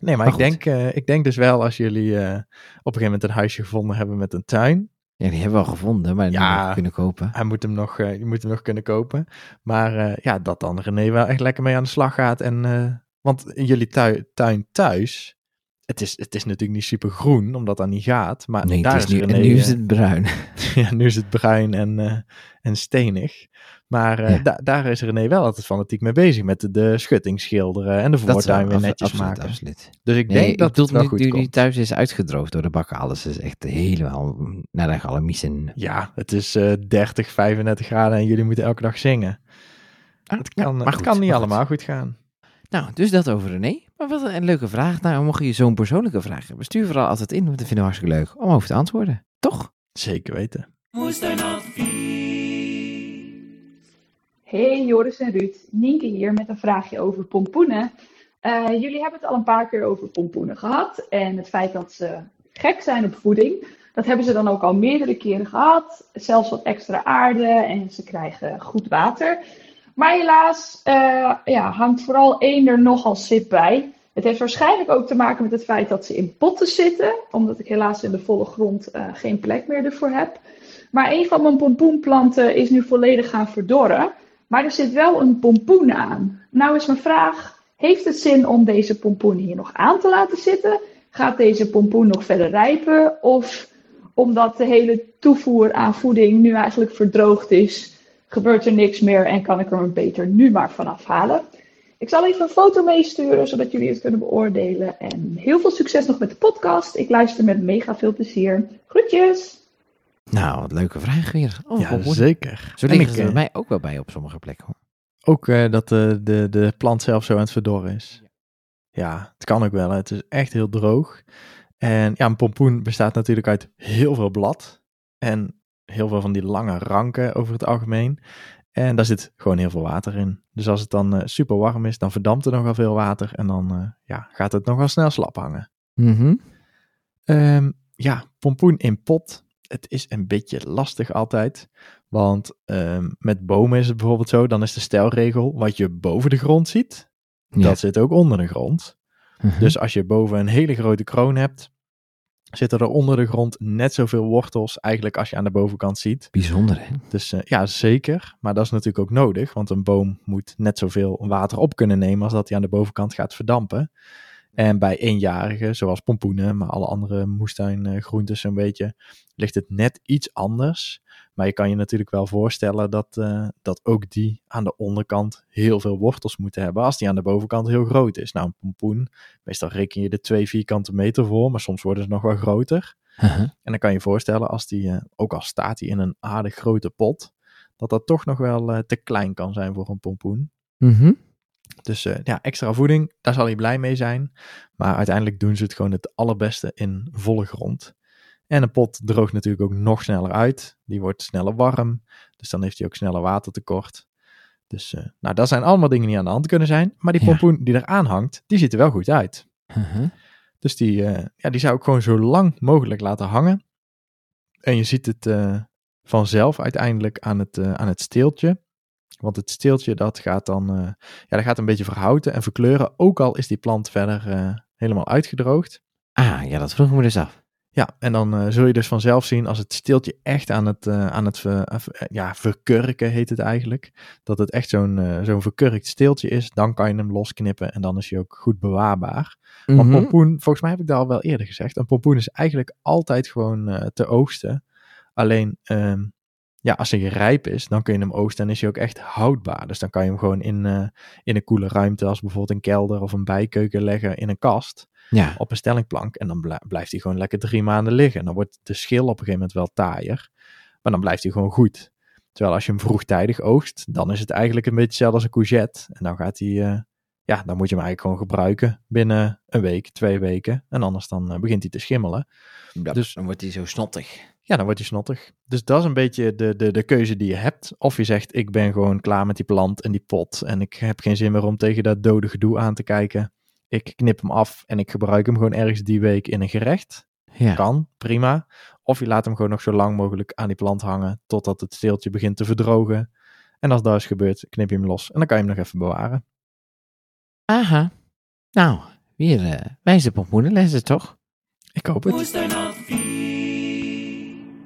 Nee, maar, Maar ik, goed. denk, eh, ik denk dus wel als jullie op een gegeven moment een huisje gevonden hebben met een tuin. Ja, die hebben we al gevonden, maar die Ja. hebben we kunnen kopen. Hij moet hem nog, eh, je moet hem nog kunnen kopen. Maar eh, ja, dat dan René wel echt lekker mee aan de slag gaat. En, eh, want in jullie tui- tuin thuis, het is, het is natuurlijk niet super groen, omdat dat niet gaat. Maar Nee, daar het is nu, René, en nu is eh, het bruin. ja, nu is het bruin en, eh, en stenig. Maar eh, Ja. da- daar is René wel altijd fanatiek mee bezig. Met de, de schutting schilderen en de voortuin weer netjes absoluut, maken. absoluut. Dus ik Nee, denk ik dat het wel nu, goed nu die komt. thuis is uitgedroogd door de bakken. Alles is echt helemaal naar de galamiesen. Ja, het is eh 30, 35 graden en jullie moeten elke dag zingen. Ah, Het ja, kan, maar het goed, kan niet maar allemaal goed gaan. Nou, dus dat over René. Maar wat een leuke vraag. Nou, mocht je zo'n persoonlijke vraag hebben, stuur vooral altijd in. Want dat vinden we hartstikke leuk om over te antwoorden. Toch? Zeker weten. Moestuinadvies. Hey Joris en Ruud, Nienke hier met een vraagje over pompoenen. Eh, jullie hebben het al een paar keer over pompoenen gehad en het feit dat ze gek zijn op voeding. Dat hebben ze dan ook al meerdere keren gehad, zelfs wat extra aarde en ze krijgen goed water. Maar helaas eh, ja, hangt vooral één er nogal sip bij. Het heeft waarschijnlijk ook te maken met het feit dat ze in potten zitten, omdat ik helaas in de volle grond eh, geen plek meer ervoor heb. Maar een van mijn pompoenplanten is nu volledig gaan verdorren. Maar er zit wel een pompoen aan. Nou is mijn vraag: heeft het zin om deze pompoen hier nog aan te laten zitten? Gaat deze pompoen nog verder rijpen? Of omdat de hele toevoer aan voeding nu eigenlijk verdroogd is, gebeurt er niks meer en kan ik er beter nu maar vanaf halen? Ik zal even een foto meesturen, zodat jullie het kunnen beoordelen. En heel veel succes nog met de podcast. Ik luister met mega veel plezier. Groetjes! Nou, wat leuke vraag weer. Oh, ja, zeker. Zo En liggen ik, ze bij eh, mij ook wel bij op sommige plekken. Hoor. Ook eh, dat de, de, de plant zelf zo aan het verdorren is. Ja, het kan ook wel. hè. Het is echt heel droog. En ja, een pompoen bestaat natuurlijk uit heel veel blad. En heel veel van die lange ranken over het algemeen. En daar zit gewoon heel veel water in. Dus als het dan eh, super warm is, dan verdampt er nogal veel water. En dan eh, ja, gaat het nogal snel slap hangen. Mhm. Ehm, ja, pompoen in pot. Het is een beetje lastig altijd. Want ehm, met bomen is het bijvoorbeeld zo. Dan is de stelregel wat je boven de grond ziet. Ja. Dat zit ook onder de grond. Mhm. Dus als je boven een hele grote kroon hebt. Zitten er onder de grond net zoveel wortels eigenlijk als je aan de bovenkant ziet. Bijzonder, hè? Dus eh, ja, zeker. Maar dat is natuurlijk ook nodig. Want een boom moet net zoveel water op kunnen nemen als dat hij aan de bovenkant gaat verdampen. En bij eenjarigen, zoals pompoenen, maar alle andere moestuingroentes zo'n beetje, ligt het net iets anders. Maar je kan je natuurlijk wel voorstellen dat, eh, dat ook die aan de onderkant heel veel wortels moeten hebben als die aan de bovenkant heel groot is. Nou, een pompoen, meestal reken je er twee vierkante meter voor, maar soms worden ze nog wel groter. Mhm. En dan kan je je voorstellen, als die, eh, ook al staat hij in een aardig grote pot, dat dat toch nog wel eh, te klein kan zijn voor een pompoen. Mhm. Dus eh, ja, extra voeding, daar zal hij blij mee zijn. Maar uiteindelijk doen ze het gewoon het allerbeste in volle grond. En een pot droogt natuurlijk ook nog sneller uit. Die wordt sneller warm. Dus dan heeft hij ook sneller watertekort. Dus eh, nou, dat zijn allemaal dingen die aan de hand kunnen zijn. Maar die Ja. pompoen die eraan hangt, die ziet er wel goed uit. Mhm. Dus die, eh, ja, die zou ik gewoon zo lang mogelijk laten hangen. En je ziet het vanzelf uiteindelijk aan het, aan het steeltje. Want het steeltje dat gaat dan eh, ja, dat gaat een beetje verhouten en verkleuren. Ook al is die plant verder eh, helemaal uitgedroogd. Ah, ja, dat vroeg me dus af. Ja, en dan eh, zul je dus vanzelf zien als het steeltje echt aan het, aan het ja, verkurken heet het eigenlijk. Dat het echt zo'n zo'n verkurkt steeltje is. Dan kan je hem losknippen en dan is hij ook goed bewaarbaar. Want Mhm. pompoen, volgens mij heb ik dat al wel eerder gezegd. Een pompoen is eigenlijk altijd gewoon te oogsten. Alleen, ehm, ja, als hij rijp is, dan kun je hem oogsten en is hij ook echt houdbaar. Dus dan kan je hem gewoon in, eh, in een koele ruimte, als bijvoorbeeld een kelder of een bijkeuken leggen in een kast Ja. op een stellingplank. En dan blij- blijft hij gewoon lekker drie maanden liggen. En dan wordt de schil op een gegeven moment wel taaier. Maar dan blijft hij gewoon goed. Terwijl als je hem vroegtijdig oogst, dan is het eigenlijk een beetje hetzelfde als een courgette. En dan gaat hij, eh, ja, dan moet je hem eigenlijk gewoon gebruiken binnen een week, twee weken. En anders dan eh, begint hij te schimmelen. Ja, Dus- dan wordt hij zo snottig. Ja, dan wordt hij snottig. Dus dat is een beetje de, de, de keuze die je hebt. Of je zegt, ik ben gewoon klaar met die plant en die pot. En ik heb geen zin meer om tegen dat dode gedoe aan te kijken. Ik knip hem af en ik gebruik hem gewoon ergens die week in een gerecht. Ja. Kan, prima. Of je laat hem gewoon nog zo lang mogelijk aan die plant hangen. Totdat het steeltje begint te verdrogen. En als dat is gebeurd, knip je hem los. En dan kan je hem nog even bewaren. Aha. Nou, weer eh wijze pompoenenlessen, toch? Ik hoop het.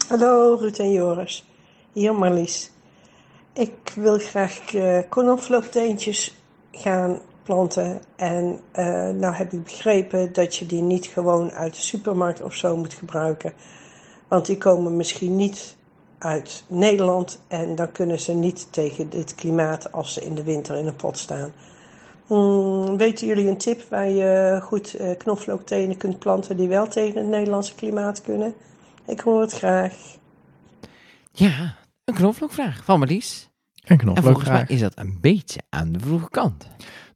Hallo Ruud en Joris, hier Marlies. Ik wil graag uh, gaan planten. En uh, nou heb ik begrepen dat je die niet gewoon uit de supermarkt of zo moet gebruiken. Want die komen misschien niet uit Nederland. En dan kunnen ze niet tegen dit klimaat als ze in de winter in een pot staan. Hmm, weten jullie een tip waar je goed eh, knoflooktenen kunt planten die wel tegen het Nederlandse klimaat kunnen? Ik hoor het graag. Ja, een knoflookvraag van Marlies. Een En volgens mij knoflookvraag. is dat een beetje aan de vroege kant.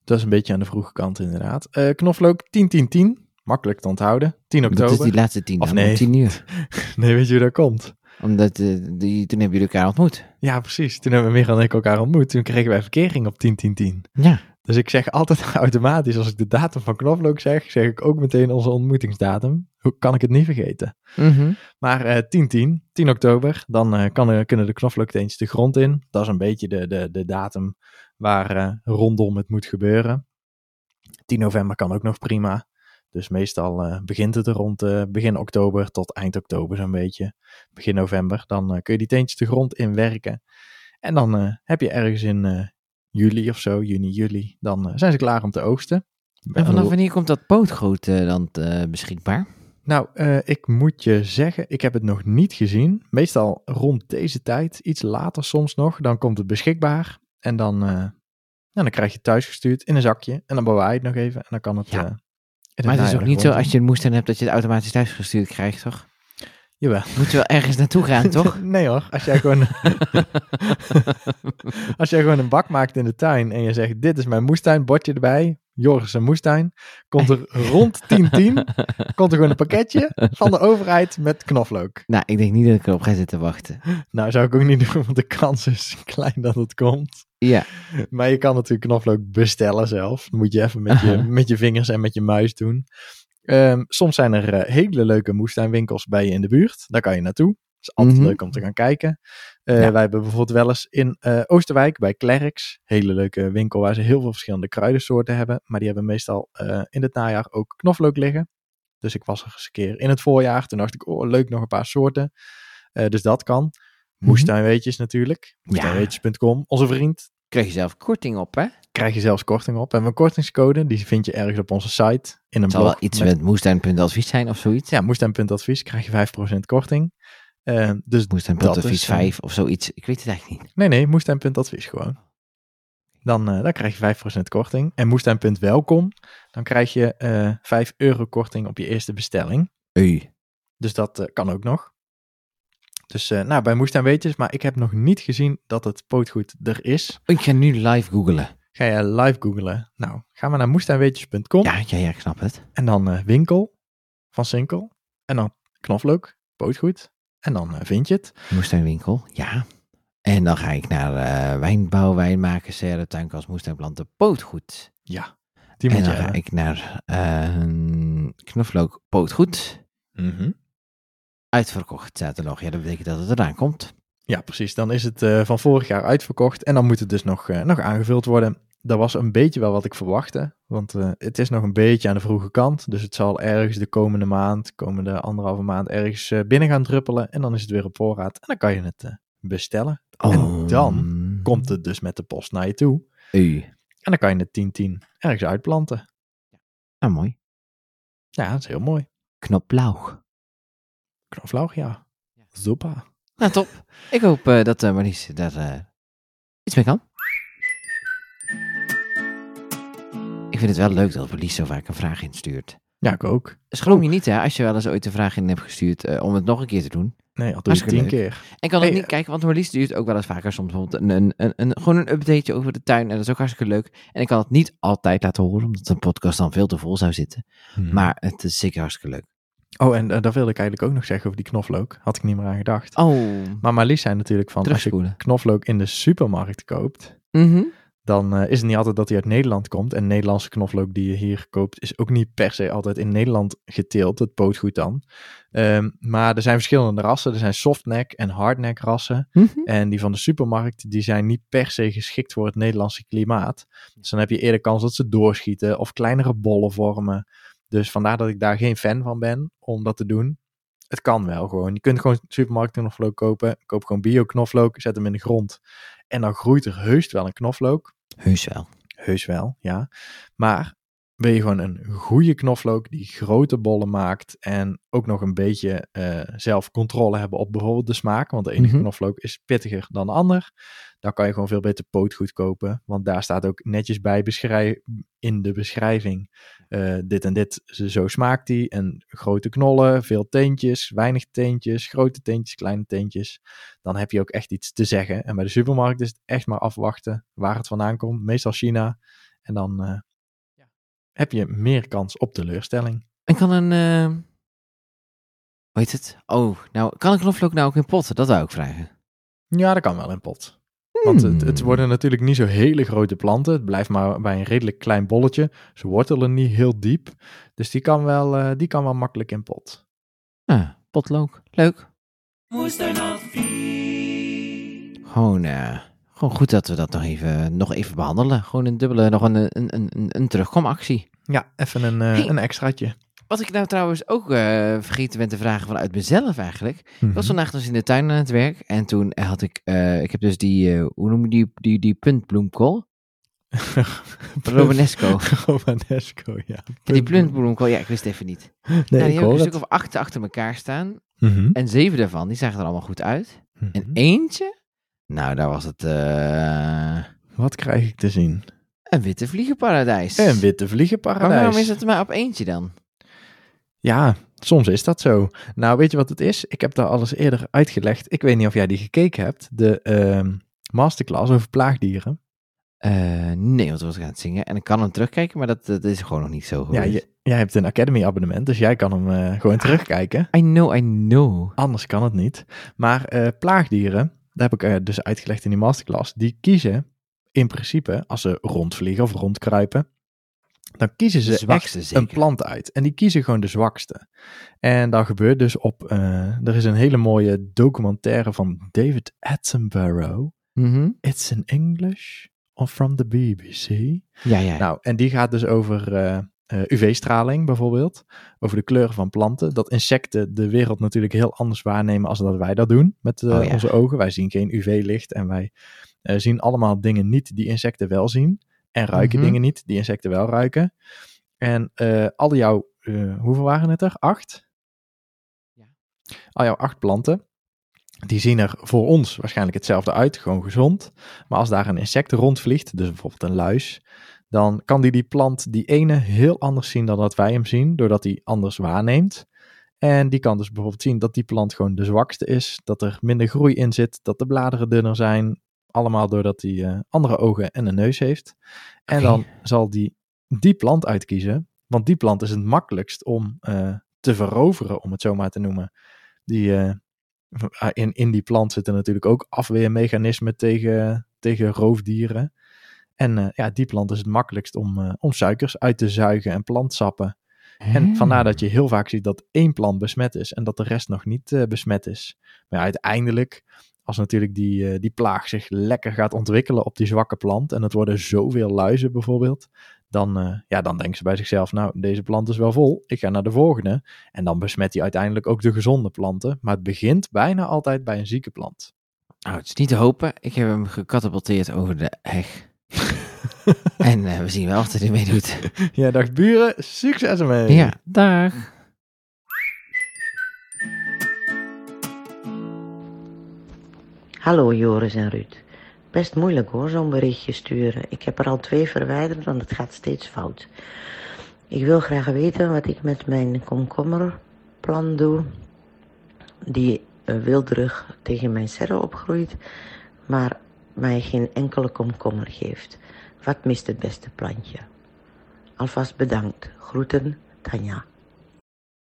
Dat is een beetje aan de vroege kant inderdaad. Eh, knoflook 10, 10, 10. Makkelijk te onthouden. 10 Dat oktober. is die laatste tien, Of dan, nee. om tien uur. Nee, weet je hoe dat komt? Omdat eh, die, toen hebben jullie elkaar ontmoet. Ja, precies. Toen hebben Michael en ik elkaar ontmoet. Toen kregen wij verkering op 10, 10, 10. Ja. Dus ik zeg altijd automatisch, als ik de datum van knoflook zeg, zeg ik ook meteen onze ontmoetingsdatum. Hoe kan ik het niet vergeten? Mhm. Maar eh 10, 10, 10 oktober, dan eh, kan, kunnen de knoflookteentjes de grond in. Dat is een beetje de, de, de datum waar eh, rondom het moet gebeuren. 10 november kan ook nog prima. Dus meestal begint het er rond begin oktober tot eind oktober zo'n beetje. Begin november, dan kun je die teentjes de grond in werken. En dan heb je ergens in juli of zo, juni, juli, dan eh, zijn ze klaar om te oogsten. En vanaf wanneer komt dat pootgoed eh, dan eh, beschikbaar? Nou, eh, ik moet je zeggen, ik heb het nog niet gezien. Meestal rond deze tijd, iets later soms nog, dan komt het beschikbaar. En dan, eh, ja, dan krijg je het thuisgestuurd in een zakje. En dan bewaar je het nog even en dan kan het... Ja. eh, Maar het is ook niet zo als je een moestuin hebt dat je het automatisch thuisgestuurd krijgt, toch? Jawel. Moet je wel ergens naartoe gaan, toch? nee hoor, als jij gewoon... als jij gewoon een bak maakt in de tuin en je zegt, dit is mijn moestuin, bordje erbij, Joris een moestuin, komt er rond 10-10, komt er gewoon een pakketje van de overheid met knoflook. nou, ik denk niet dat ik erop ga zitten wachten. Nou, zou ik ook niet doen, want de kans is klein dat het komt. Ja, Maar je kan natuurlijk knoflook bestellen zelf. Dat moet je even met je, met je vingers en met je muis doen. Ehm, soms zijn er eh, hele leuke moestuinwinkels bij je in de buurt. Daar kan je naartoe. Het is altijd Mhm. leuk om te gaan kijken. Eh, Ja. Wij hebben bijvoorbeeld wel eens in eh, Oosterwijk bij Klerks. Hele leuke winkel waar ze heel veel verschillende kruidensoorten hebben. Maar die hebben meestal in het najaar ook knoflook liggen. Dus ik was er eens een keer in het voorjaar. Toen dacht ik, oh leuk, nog een paar soorten. Dus dat kan. Moestuinweetjes natuurlijk. Moestuinweetjes.com. Onze vriend. krijg je zelf korting op, hè? Krijg je zelfs korting op. We hebben een kortingscode. Die vind je ergens op onze site. In een Het zal wel iets met- met moestuin.advies zijn of zoiets. Ja, moestuin.advies krijg je 5% korting. Eh, dus Moestuin.advies is, eh, 5 of zoiets. Ik weet het eigenlijk niet. Nee, nee, moestuin.advies gewoon. Dan, eh, dan krijg je 5% korting. En moestuin.welkom, dan krijg je eh 5 euro korting op je eerste bestelling. Ui. Dus dat kan ook nog. Dus eh, nou, bij Moestuin weetjes, maar ik heb nog niet gezien dat het pootgoed er is. Ik ga nu live googlen. Ga je live googlen. Nou, ga maar naar moestuinweetjes.com Ja, ja, ja, ik snap het. en dan eh, winkel van Sinkel. En dan knoflook, pootgoed. En dan eh, vind je het. Moestuinwinkel, ja. En dan ga ik naar eh, wijnbouw, wijnmaker, serre, tuinkast, moestuinplanten, pootgoed. Ja, die en moet je dan ga hebben. ik naar eh, knoflook, pootgoed. Mhm. Uitverkocht staat er nog. Ja, dat betekent dat het eraan komt. Ja, precies. Dan is het eh, van vorig jaar uitverkocht en dan moet het dus nog, eh, nog aangevuld worden. Dat was een beetje wel wat ik verwachtte, want eh, het is nog een beetje aan de vroege kant. Dus het zal ergens de komende maand, komende anderhalve maand, ergens binnen gaan druppelen. En dan is het weer op voorraad en dan kan je het bestellen. En dan komt het dus met de post naar je toe. Ui. En dan kan je het 10-10 ergens uitplanten. Ah, mooi. Ja, dat is heel mooi. Knopblauw. Knoflook, ja. Super. Nou, top. Ik hoop eh, dat uh, Marlies daar eh, iets mee kan. Ik vind het wel leuk dat Marlies zo vaak een vraag instuurt. Ja, ik ook. Schroom je niet, hè, als je wel eens ooit een vraag in hebt gestuurd, om het nog een keer te doen. Nee, al doe je tien keer. En kan Hey, niet kijken, want Marlies stuurt ook wel eens vaker soms bijvoorbeeld een, een, een, een- gewoon een updateje over de tuin. En dat is ook hartstikke leuk. En ik kan het niet altijd laten horen, omdat een podcast dan veel te vol zou zitten. Mhm. Maar het is zeker hartstikke leuk. Oh, en uh, daar wilde ik eigenlijk ook nog zeggen over die knoflook. Had ik niet meer aan gedacht. Oh, Maar Marlies zei natuurlijk van, als je knoflook in de supermarkt koopt, Mhm. dan uh, is het niet altijd dat hij uit Nederland komt. En Nederlandse knoflook die je hier koopt, is ook niet per se altijd in Nederland geteeld, het pootgoed dan. Um, maar er zijn verschillende rassen. Er zijn softneck en hardneck rassen. Mhm. En die van de supermarkt, die zijn niet per se geschikt voor het Nederlandse klimaat. Dus dan heb je eerder kans dat ze doorschieten of kleinere bollen vormen. Dus vandaar dat ik daar geen fan van ben om dat te doen. Het kan wel gewoon. Je kunt gewoon supermarkt knoflook kopen. Koop gewoon bio knoflook, zet hem in de grond. En dan groeit er heus wel een knoflook. Heus wel. Heus wel, ja. Maar wil je gewoon een goede knoflook die grote bollen maakt en ook nog een beetje eh, zelf controle hebben op bijvoorbeeld de smaak, want de ene Mhm. knoflook is pittiger dan de ander. Dan kan je gewoon veel beter pootgoed kopen, want daar staat ook netjes bij beschrij- in de beschrijving eh, dit en dit, zo- zo smaakt die. En grote knollen, veel teentjes, weinig teentjes, grote teentjes, kleine teentjes. Dan heb je ook echt iets te zeggen. En bij de supermarkt is het echt maar afwachten waar het vandaan komt. Meestal China. En dan eh, ja, heb je meer kans op teleurstelling. En kan een... eh, hoe heet het? Oh, nou, kan een knoflook nou ook in potten? Dat wou ik vragen. Ja, dat kan wel in pot. Want het, het Hmm. worden natuurlijk niet zo hele grote planten. Het blijft maar bij een redelijk klein bolletje. Ze wortelen niet heel diep. Dus die kan wel, eh, die kan wel makkelijk in pot. Ah, potlook. Leuk. Gewoon, eh, gewoon goed dat we dat nog even, nog even behandelen. Gewoon een dubbele, nog een, een, een, een, terugkomactie. Ja, even een, eh, Hey. een extraatje. Wat ik nou trouwens ook eh, vergeten ben te vragen vanuit mezelf eigenlijk. Ik Mhm. was vandaag dus in de tuin aan het werk. En toen had ik, eh, ik heb dus die, eh, hoe noem je die, die, die puntbloemkool? Romanesco. Romanesco, ja. Ja, die puntbloemkool, ja, ik wist het even niet. Nee, nou, die heb ik hoor een stuk of acht achter elkaar staan. Mhm. En zeven daarvan, die zagen er allemaal goed uit. En Mhm. eentje, nou, daar was het Wat krijg ik te zien? een witte vliegenparadijs. Een witte Maar vliegenparadijs. waarom is het maar op eentje dan? Ja, soms is dat zo. Nou, weet je wat het is? Ik heb daar alles eerder uitgelegd. Ik weet niet of jij die gekeken hebt. De ehm, masterclass over plaagdieren. Eh, nee, want we was aan het zingen. En ik kan hem terugkijken, maar dat, dat is gewoon nog niet zo goed. Ja, je, jij hebt een Academy abonnement, dus jij kan hem eh, gewoon terugkijken. I know, I know. Anders kan het niet. Maar eh, plaagdieren, daar heb ik dus uitgelegd in die masterclass, die kiezen in principe, als ze rondvliegen of rondkruipen, dan kiezen ze echt zeker. een plant uit. En die kiezen gewoon de zwakste. En dat gebeurt dus op, eh, er is een hele mooie documentaire van David Attenborough. Mhm. It's in English or from the BBC. Ja, ja. Nou, en die gaat dus over eh, eh, UV-straling bijvoorbeeld. Over de kleuren van planten. Dat insecten de wereld natuurlijk heel anders waarnemen als dat wij dat doen met Oh ja. onze ogen. Wij zien geen UV-licht en wij zien allemaal dingen niet die insecten wel zien. En ruiken Mhm. dingen niet die insecten wel ruiken. En eh, al jouw, eh, hoeveel waren het er? Acht? Ja. Al jouw acht planten. Die zien er voor ons waarschijnlijk hetzelfde uit, gewoon gezond. Maar als daar een insect rondvliegt, dus bijvoorbeeld een luis, dan kan die die plant, die ene, heel anders zien dan dat wij hem zien, doordat hij anders waarneemt. En die kan dus bijvoorbeeld zien dat die plant gewoon de zwakste is, dat er minder groei in zit, dat de bladeren dunner zijn. Allemaal doordat hij eh, andere ogen en een neus heeft. En dan zal die die plant uitkiezen, want die plant is het makkelijkst om eh, te veroveren, om het zo maar te noemen. Die, eh, in, in die plant zitten natuurlijk ook afweermechanismen tegen, tegen roofdieren. En ja, die plant is het makkelijkst om, om suikers uit te zuigen en plantsappen. En Hmm. vandaar dat je heel vaak ziet dat één plant besmet is en dat de rest nog niet besmet is. Maar ja, uiteindelijk, als natuurlijk die, eh, die plaag zich lekker gaat ontwikkelen op die zwakke plant en het worden zoveel luizen bijvoorbeeld, dan, eh, ja, dan denken ze bij zichzelf, nou, deze plant is wel vol, ik ga naar de volgende. En dan besmet hij uiteindelijk ook de gezonde planten, maar het begint bijna altijd bij een zieke plant. Nou, het is niet te hopen. Ik heb hem gecatapulteerd over de heg. en eh, we zien wel of hij ermee doet. Ja, dag buren, succes ermee! Ja, dag. Hallo Joris en Ruud. Best moeilijk hoor, zo'n berichtje sturen. Ik heb er al twee verwijderd, want het gaat steeds fout. Ik wil graag weten wat ik met mijn komkommerplan doe. Die eh, wilderig tegen mijn serre opgroeit, maar mij geen enkele komkommer geeft. Wat mist het beste plantje? Alvast bedankt. Groeten, Tanja.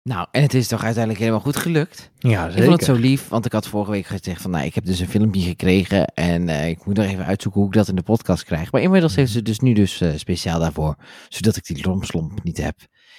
Nou, en het is toch uiteindelijk helemaal goed gelukt. Ja, Ik zeker. vond het zo lief, want ik had vorige week gezegd van, nou, ik heb dus een filmpje gekregen en eh, ik moet nog even uitzoeken hoe ik dat in de podcast krijg. Maar inmiddels heeft ze dus nu dus eh, speciaal daarvoor, zodat ik die lomslomp niet heb,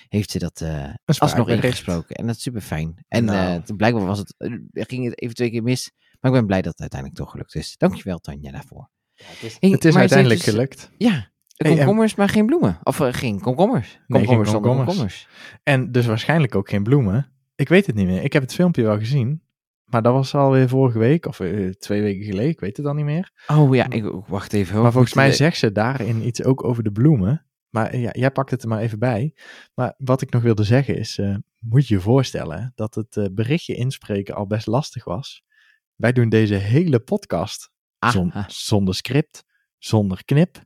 heeft ze dat eh alsnog ingesproken. En dat is super fijn. En Nou. eh, toen blijkbaar was het, ging het even twee keer mis, maar ik ben blij dat het uiteindelijk toch gelukt is. Dankjewel Tanja daarvoor. Het is maar ze uiteindelijk dus- gelukt. Ja, komkommers, maar geen bloemen. Of eh, geen komkommers. Komkommers komkommers. komkommers. En dus waarschijnlijk ook geen bloemen. Ik weet het niet meer. Ik heb het filmpje wel gezien. Maar dat was alweer vorige week of eh, twee weken geleden. Ik weet het dan niet meer. Oh ja, ik, wacht even. hoor. Maar volgens mij zegt ze daarin iets ook over de bloemen. Maar eh, ja, jij pakt het er maar even bij. Maar wat ik nog wilde zeggen is, moet je je voorstellen dat het berichtje inspreken al best lastig was. Wij doen deze hele podcast Ah, zon- ah. zonder script, zonder knip,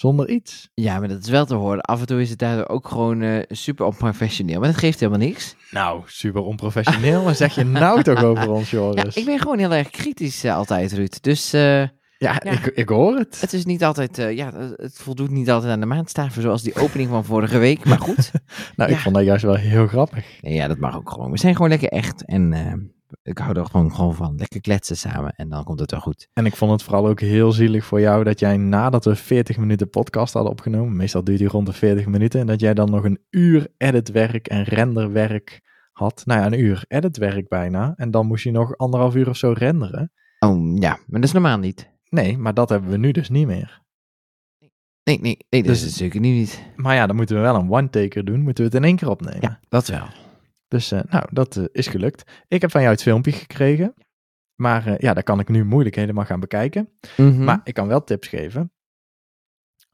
zonder iets. Ja, maar dat is wel te horen. Af en toe is het daardoor ook gewoon eh, super onprofessioneel. Maar dat geeft helemaal niks. Nou, super onprofessioneel. Wat zeg je nou toch over ons, Ja, Joris? ik ben gewoon heel erg kritisch eh, altijd, Ruud. Dus eh, Ja, Ja. Ik, ik hoor het. het is niet altijd, eh, ja, het voldoet niet altijd aan de maandstaven zoals die opening van vorige week. Maar goed. Nou, ik ja. vond dat juist wel heel grappig. Nee, ja, dat mag ook gewoon. We zijn gewoon lekker echt. En eh, ik hou er gewoon, gewoon van. Lekker kletsen samen. En dan komt het wel goed. En ik vond het vooral ook heel zielig voor jou dat jij nadat we 40 minuten podcast hadden opgenomen, meestal duurt die rond de 40 minuten, en dat jij dan nog een uur editwerk en renderwerk had. Nou ja, een uur editwerk bijna. En dan moest je nog anderhalf uur of zo renderen. Oh, ja. Maar dat is normaal niet. Nee, maar dat hebben we nu dus niet meer. Nee, nee, nee, dat Dus- is het zeker niet. Maar ja, dan moeten we wel een one-taker doen. Moeten we het in één keer opnemen. Ja, dat wel. Dus eh, nou, dat eh, is gelukt. Ik heb van jou het filmpje gekregen. Maar eh, ja, daar kan ik nu moeilijk helemaal gaan bekijken. Mhm. Maar ik kan wel tips geven.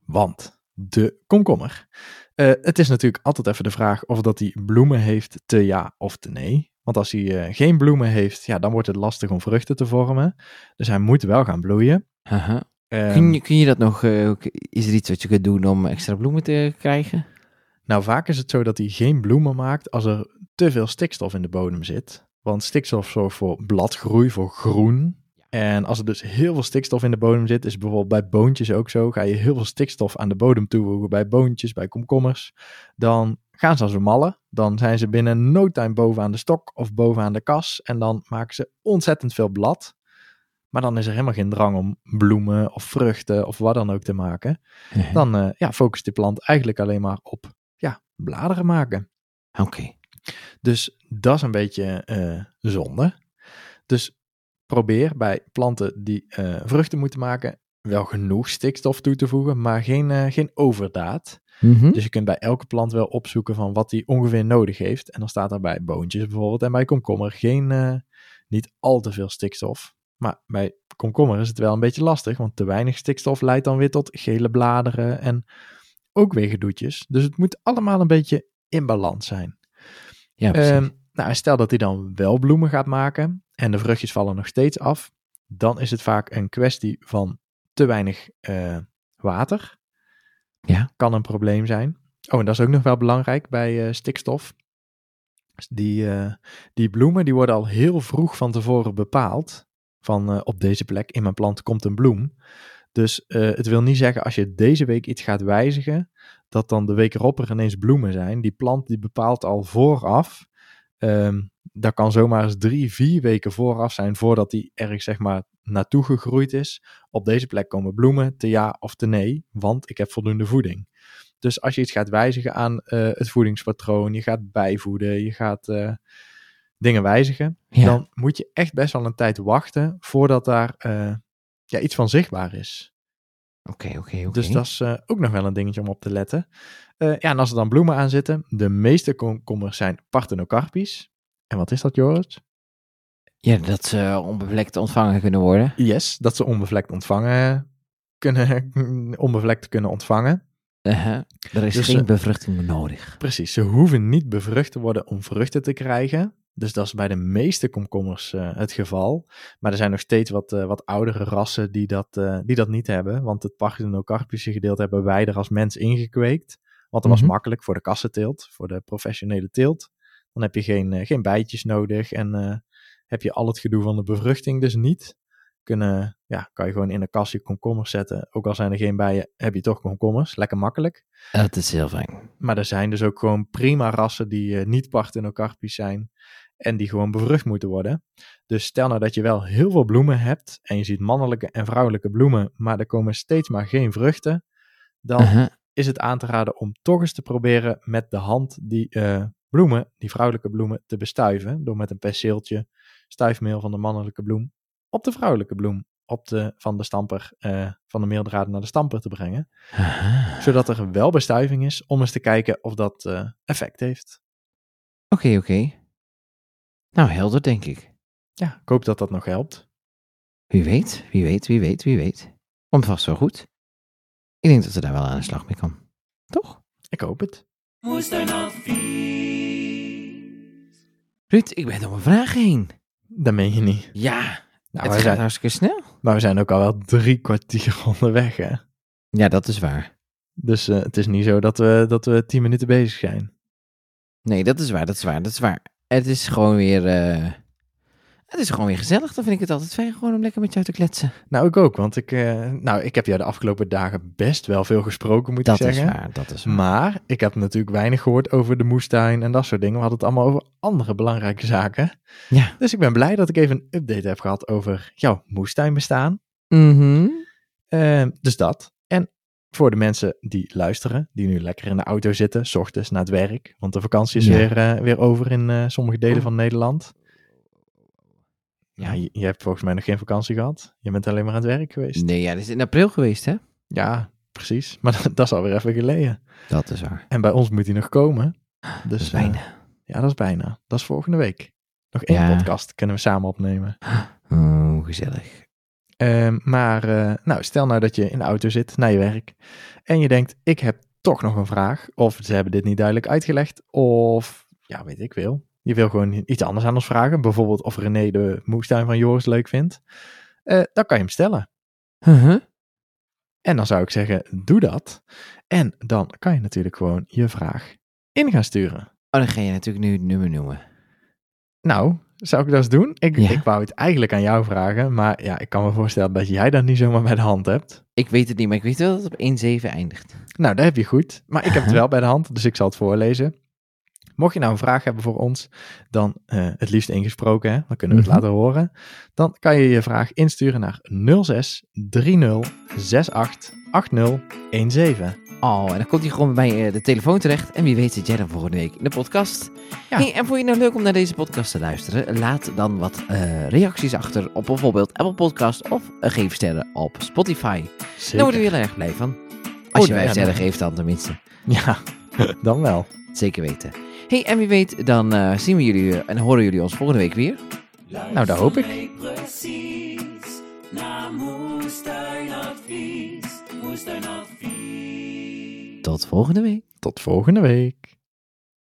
Want de komkommer. Het is natuurlijk altijd even de vraag of dat hij bloemen heeft, te ja of te nee. Want als hij geen bloemen heeft, ja, dan wordt het lastig om vruchten te vormen. Dus hij moet wel gaan bloeien. Ehm, kun, je, kun je dat nog, is er iets wat je kunt doen om extra bloemen te krijgen? Nou, vaak is het zo dat hij geen bloemen maakt als er te veel stikstof in de bodem zit. Want stikstof zorgt voor bladgroei, voor groen. En als er dus heel veel stikstof in de bodem zit, is bijvoorbeeld bij boontjes ook zo. Ga je heel veel stikstof aan de bodem toevoegen bij boontjes, bij komkommers. Dan gaan ze als een malle. Dan zijn ze binnen no time bovenaan de stok of bovenaan de kas. En dan maken ze ontzettend veel blad. Maar dan is er helemaal geen drang om bloemen of vruchten of wat dan ook te maken. Dan eh, ja, focust de plant eigenlijk alleen maar op ja, bladeren maken. Oké. Dus dat is een beetje eh, zonde. Dus probeer bij planten die eh, vruchten moeten maken wel genoeg stikstof toe te voegen, maar geen, eh, geen overdaad. Mhm. Dus je kunt bij elke plant wel opzoeken van wat die ongeveer nodig heeft. En dan staat er bij boontjes bijvoorbeeld en bij komkommer geen, niet al te veel stikstof. Maar bij komkommer is het wel een beetje lastig, want te weinig stikstof leidt dan weer tot gele bladeren en ook weer gedoetjes. Dus het moet allemaal een beetje in balans zijn. Ja, precies. Ehm, nou, stel dat hij dan wel bloemen gaat maken en de vruchtjes vallen nog steeds af, dan is het vaak een kwestie van te weinig eh, water. Ja. Kan een probleem zijn. Oh, en dat is ook nog wel belangrijk bij eh, stikstof. Dus Die, eh, die bloemen die worden al heel vroeg van tevoren bepaald. Van op deze plek in mijn plant komt een bloem. Dus eh, het wil niet zeggen als je deze week iets gaat wijzigen, dat dan de week erop er ineens bloemen zijn. Die plant die bepaalt al vooraf. ehm dat kan zomaar eens drie, vier weken vooraf zijn voordat die ergens zeg maar naartoe gegroeid is. Op deze plek komen bloemen, te ja of te nee, want ik heb voldoende voeding. Dus als je iets gaat wijzigen aan eh, het voedingspatroon, je gaat bijvoeden, je gaat eh, dingen wijzigen, Ja. dan moet je echt best wel een tijd wachten voordat daar ja, iets van zichtbaar is. Oké, oké, oké. Dus dat is eh, ook nog wel een dingetje om op te letten. Eh, ja, en als er dan bloemen aan zitten, de meeste komkommers zijn parthenocarpisch. En wat is dat, Joris? Ja, dat ze onbevlekt ontvangen kunnen worden. Yes, dat ze onbevlekt ontvangen kunnen, onbevlekt kunnen ontvangen. Uh-huh. Er is Dus, geen bevruchting nodig. Precies, ze hoeven niet bevrucht te worden om vruchten te krijgen. Dus dat is bij de meeste komkommers eh, het geval. Maar er zijn nog steeds wat, eh, wat oudere rassen die dat, eh, die dat niet hebben. Want het parthenocarpische gedeelte hebben wij er als mens ingekweekt. Want dat Mhm. was makkelijk voor de kassenteelt, voor de professionele teelt. Dan heb je geen, geen bijtjes nodig en heb je al het gedoe van de bevruchting dus niet. Kunnen, ja, kan je gewoon in een kastje komkommers zetten. Ook al zijn er geen bijen, heb je toch komkommers. Lekker makkelijk. Dat is heel fijn. Maar er zijn dus ook gewoon prima rassen die niet parthenocarpisch zijn en die gewoon bevrucht moeten worden. Dus stel nou dat je wel heel veel bloemen hebt en je ziet mannelijke en vrouwelijke bloemen, maar er komen steeds maar geen vruchten, dan Uh-huh. is het aan te raden om toch eens te proberen met de hand die eh, bloemen, die vrouwelijke bloemen, te bestuiven. Door met een perceeltje stuifmeel van de mannelijke bloem op de vrouwelijke bloem op de, van de stamper, eh, van de meeldraden naar de stamper te brengen Aha. zodat er wel bestuiving is om eens te kijken of dat eh, effect heeft. Oké, oké. Nou, helder denk ik. Ja, ik hoop dat dat nog helpt. Wie weet, wie weet, wie weet, wie weet. Komt vast wel goed. Ik denk dat ze daar wel aan de slag mee kan. Toch? Ik hoop het. Ruud, ik ben door mijn vraag heen. Dat meen je niet. Ja, Nou, het gaat zijn, hartstikke snel. maar we zijn ook al wel drie kwartier onderweg, hè. Ja, dat is waar. Dus eh, het is niet zo dat we, dat we tien minuten bezig zijn. Nee, dat is waar, dat is waar, dat is waar. Het is gewoon weer... eh, het is gewoon weer gezellig. Dan vind ik het altijd fijn gewoon om lekker met jou te kletsen. Nou, ik ook, want ik, eh, nou, ik heb jou de afgelopen dagen best wel veel gesproken, moet Dat ik is zeggen. waar, dat is waar. Maar ik heb natuurlijk weinig gehoord over de moestuin en dat soort dingen. We hadden het allemaal over andere belangrijke zaken. Ja. Dus ik ben blij dat ik even een update heb gehad over jouw moestuinbestaan. Mhm. Eh, dus dat. Voor de mensen die luisteren, die nu lekker in de auto zitten, s ochtends naar het werk. Want de vakantie is Ja. weer, eh, weer over in eh, sommige delen van Nederland. Ja, je, je hebt volgens mij nog geen vakantie gehad. Je bent alleen maar aan het werk geweest. Nee, ja, dat is in april geweest, hè? Ja, precies. Maar dat, dat is alweer even geleden. Dat is waar. En bij ons moet hij nog komen. Dus, eh, bijna. ja, dat is bijna. Dat is volgende week. Nog één Ja. podcast kunnen we samen opnemen. Oh, gezellig. Ehm, maar eh, nou, stel nou dat je in de auto zit naar je werk. En je denkt, ik heb toch nog een vraag. Of ze hebben dit niet duidelijk uitgelegd. Of, ja, weet ik veel. Je wil gewoon iets anders aan ons vragen. Bijvoorbeeld of René de moestuin van Joris leuk vindt. Eh, dan kan je hem stellen. Uh-huh. En dan zou ik zeggen, doe dat. En dan kan je natuurlijk gewoon je vraag in gaan sturen. Oh, dan ga je natuurlijk nu het nummer noemen. Nou, zou ik dat eens doen? Ik, Ja. ik wou het eigenlijk aan jou vragen, maar ja, ik kan me voorstellen dat jij dat niet zomaar bij de hand hebt. Ik weet het niet, maar ik weet wel dat het op 1-7 eindigt. Nou, dat heb je goed. Maar ik heb het wel bij de hand, dus ik zal het voorlezen. Mocht je nou een vraag hebben voor ons, dan eh, het liefst ingesproken, hè? dan kunnen we het Mhm. laten horen. Dan kan je je vraag insturen naar 06 30 68 80 17. Oh, en dan komt hij gewoon bij eh, de telefoon terecht. En wie weet zit jij dan volgende week in de podcast. Ja. Hey, en vond je nou leuk om naar deze podcast te luisteren? Laat dan wat eh, reacties achter op bijvoorbeeld Apple Podcast of uh, geef sterren op Spotify. Daar worden we heel erg blij van. Als je vijf ja, sterren geeft dan tenminste. Ja, dan wel. Zeker weten. Hey, en wie weet dan eh, zien we jullie eh, en horen jullie ons volgende week weer. Nou, dat hoop ik. Precies naar Moestuinadvies. Moestuinadvies. Tot volgende week. Tot volgende week.